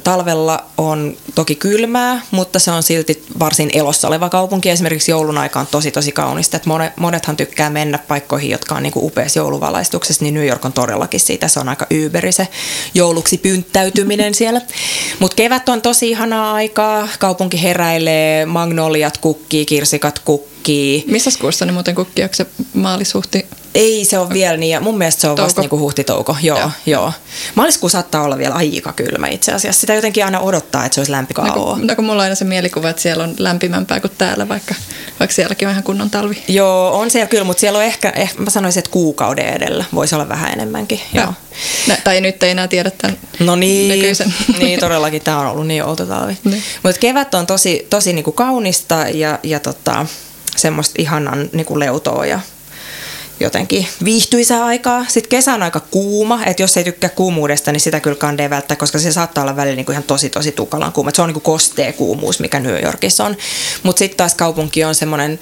talvella on toki kylmää, mutta se on silti varsin elossa oleva kaupunki. Esimerkiksi joulun aika on tosi tosi kaunista. Että monet, monethan tykkää mennä paikkoihin, jotka on niin kuin upeassa jouluvalaistuksessa, niin New York on todellakin siitä. Se on aika yberi se jouluksi pynttäytyminen siellä. Mutta kevät on tosi ihanaa aikaa. Kaupunki heräilee, magnoliat kukkii, kirsikat kukkii. Missä kuussa ne muuten kukkii? Onko se maalisuhti? Ei se on vielä niin, ja mun mielestä se on Touko. vasta niin kuin huhtitouko. Joo, joo. joo. Maaliskuu saattaa olla vielä aika kylmä itse asiassa. Sitä jotenkin aina odottaa, että se olisi lämpi no, kun, no kun mulla on aina se mielikuva, että siellä on lämpimämpää kuin täällä, vaikka, vaikka sielläkin on ihan kunnon talvi. Joo, on siellä kyllä, mutta siellä on ehkä, ehkä mä sanoisin, että kuukauden edellä. Voisi olla vähän enemmänkin. Joo. joo. No, tai nyt ei enää tiedä tämän No niin, nykyisen. niin todellakin tämä on ollut niin outo talvi. Niin. Mutta kevät on tosi, tosi niinku kaunista ja, ja tota, semmoista ihanan niinku leutoa ja jotenkin viihtyisää aikaa. Sitten kesä on aika kuuma, että jos ei tykkää kuumuudesta, niin sitä kyllä kandee välttää, koska se saattaa olla välillä niinku ihan tosi tosi tukalan kuuma. Et se on niinku kostea kuumuus, mikä New Yorkissa on. Mutta sitten taas kaupunki on semmoinen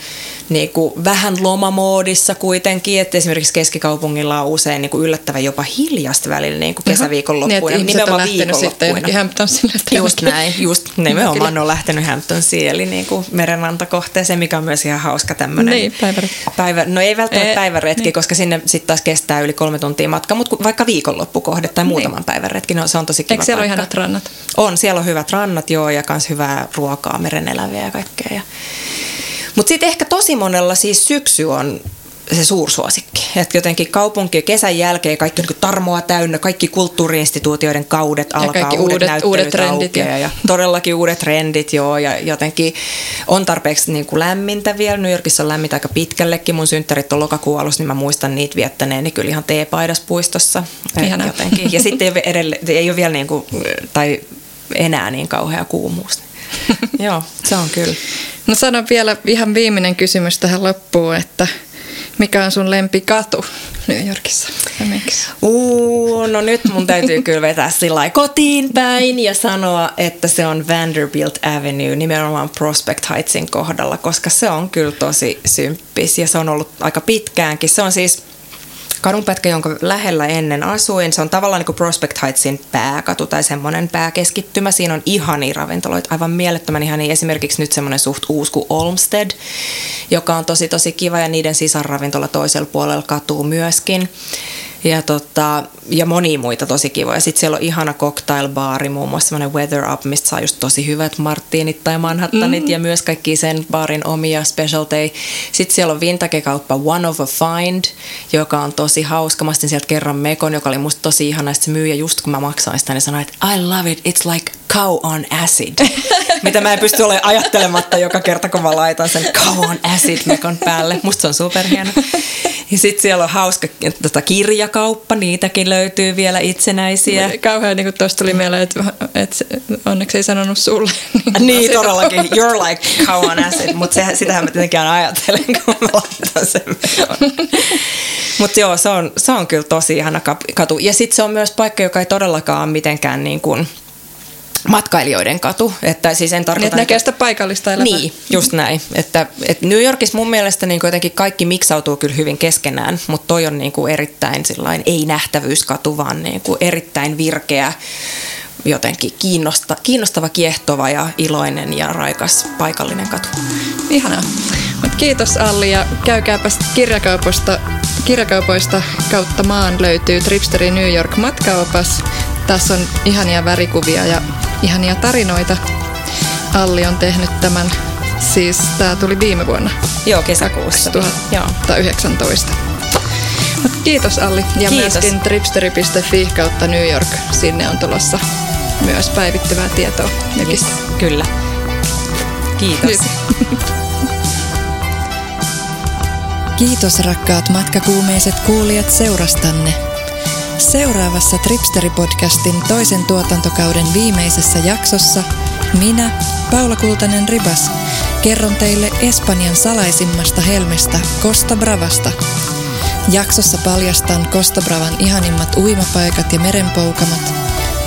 niinku vähän lomamoodissa kuitenkin, että esimerkiksi keskikaupungilla on usein niinku yllättävän jopa hiljasta välillä niinku kesäviikonloppuina. Niin, että on lähtenyt sitten Hamptonsille. Just näin, just nimenomaan ne on lähtenyt Hamptonsiin, eli niinku merenrantakohteeseen, mikä on myös ihan hauska tämmöinen. Niin, päiväretki. Päivä, no ei välttämättä e- päiväretki retki, niin. koska sinne sitten taas kestää yli kolme tuntia matka, mutta vaikka viikonloppukohde tai niin. muutaman päivän retki, no se on tosi kiva Eikö siellä paikka. ole ihanat rannat? On, siellä on hyvät rannat joo ja myös hyvää ruokaa, mereneläviä ja kaikkea. Ja... Mutta sitten ehkä tosi monella siis syksy on se suursuosikki. Että jotenkin kaupunki kesän jälkeen kaikki on niin tarmoa täynnä, kaikki kulttuuriinstituutioiden kaudet ja alkaa, uudet, uudet, uudet trendit. Ja. ja todellakin uudet trendit, joo. Ja jotenkin on tarpeeksi niin kuin lämmintä vielä. New Yorkissa on lämmintä aika pitkällekin. Mun synttärit on lokakuun alussa, niin mä muistan niitä viettäneeni kyllä ihan teepaidas puistossa. Jotenkin. Ja sitten ei, ole edelle, ei ole vielä niin kuin, tai enää niin kauhea kuumuus. Joo, se on kyllä. No sanon vielä ihan viimeinen kysymys tähän loppuun, että – mikä on sun lempikatu New Yorkissa Uu, no nyt mun täytyy kyllä vetää sillä kotiin päin ja sanoa, että se on Vanderbilt Avenue nimenomaan Prospect Heightsin kohdalla, koska se on kyllä tosi symppis ja se on ollut aika pitkäänkin. Se on siis kadunpätkä, jonka lähellä ennen asuin. Se on tavallaan niin kuin Prospect Heightsin pääkatu tai semmoinen pääkeskittymä. Siinä on ihania ravintoloita, aivan mielettömän ihania. Esimerkiksi nyt semmoinen suht uusi kuin Olmsted, joka on tosi tosi kiva ja niiden sisarravintola toisella puolella katuu myöskin ja, tota, ja monia muita tosi kivoja. Sitten siellä on ihana cocktailbaari, muun muassa semmoinen Weather Up, mistä saa just tosi hyvät marttiinit tai Manhattanit mm. ja myös kaikki sen baarin omia specialty. Sitten siellä on vintage-kauppa One of a Find, joka on tosi hauska. Mä sieltä kerran mekon, joka oli musta tosi ihana. Sitten se myyjä just kun mä maksoin sitä, niin sanoi, että I love it, it's like cow on acid. Mitä mä en pysty olemaan ajattelematta joka kerta, kun mä laitan sen cow on acid mekon päälle. Musta se on superhieno. Ja sitten siellä on hauska tota, kirjakauppa, niitäkin löytyy vielä itsenäisiä. Kauhean niin tuosta tuli mieleen, että, että onneksi ei sanonut sulle. Niin, niin todellakin, you're like how on acid, mutta sitähän mä tietenkin aina ajattelen, kun mä laitan sen. Mutta joo, se on, se on kyllä tosi ihana katu. Ja sitten se on myös paikka, joka ei todellakaan mitenkään niin kuin – matkailijoiden katu. Että siis en tarkoita, että näkee sitä paikallista elämää. Niin, just näin. Että, että New Yorkissa mun mielestä niin jotenkin kaikki miksautuu kyllä hyvin keskenään, mutta toi on niin kuin erittäin sillain, ei nähtävyyskatu, vaan niin kuin erittäin virkeä, jotenkin kiinnosta, kiinnostava, kiehtova ja iloinen ja raikas paikallinen katu. Ihanaa. Mut kiitos Alli ja käykääpä kirjakaupoista, kirjakaupoista kautta maan löytyy Tripsteri New York matkaopas. Tässä on ihania värikuvia ja ihania tarinoita. Alli on tehnyt tämän, siis tämä tuli viime vuonna. Joo, kesäkuussa. 2019. Mut kiitos Alli ja kiitos. myöskin tripsteri.fi kautta New York. Sinne on tulossa myös päivittyvää tietoa Yes, kyllä. Kiitos. Kiitos rakkaat matkakuumeiset kuulijat seurastanne. Seuraavassa Tripsteri-podcastin toisen tuotantokauden viimeisessä jaksossa minä, Paula Kultanen Ribas, kerron teille Espanjan salaisimmasta helmestä Costa Bravasta. Jaksossa paljastan Kostabravan ihanimmat uimapaikat ja merenpoukamat,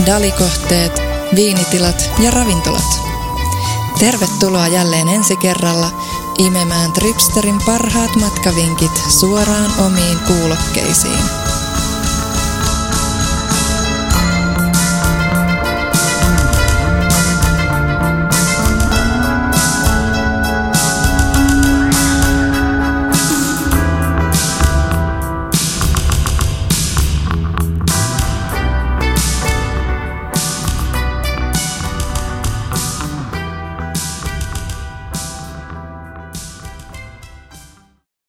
dalikohteet, viinitilat ja ravintolat. Tervetuloa jälleen ensi kerralla imemään Tripsterin parhaat matkavinkit suoraan omiin kuulokkeisiin.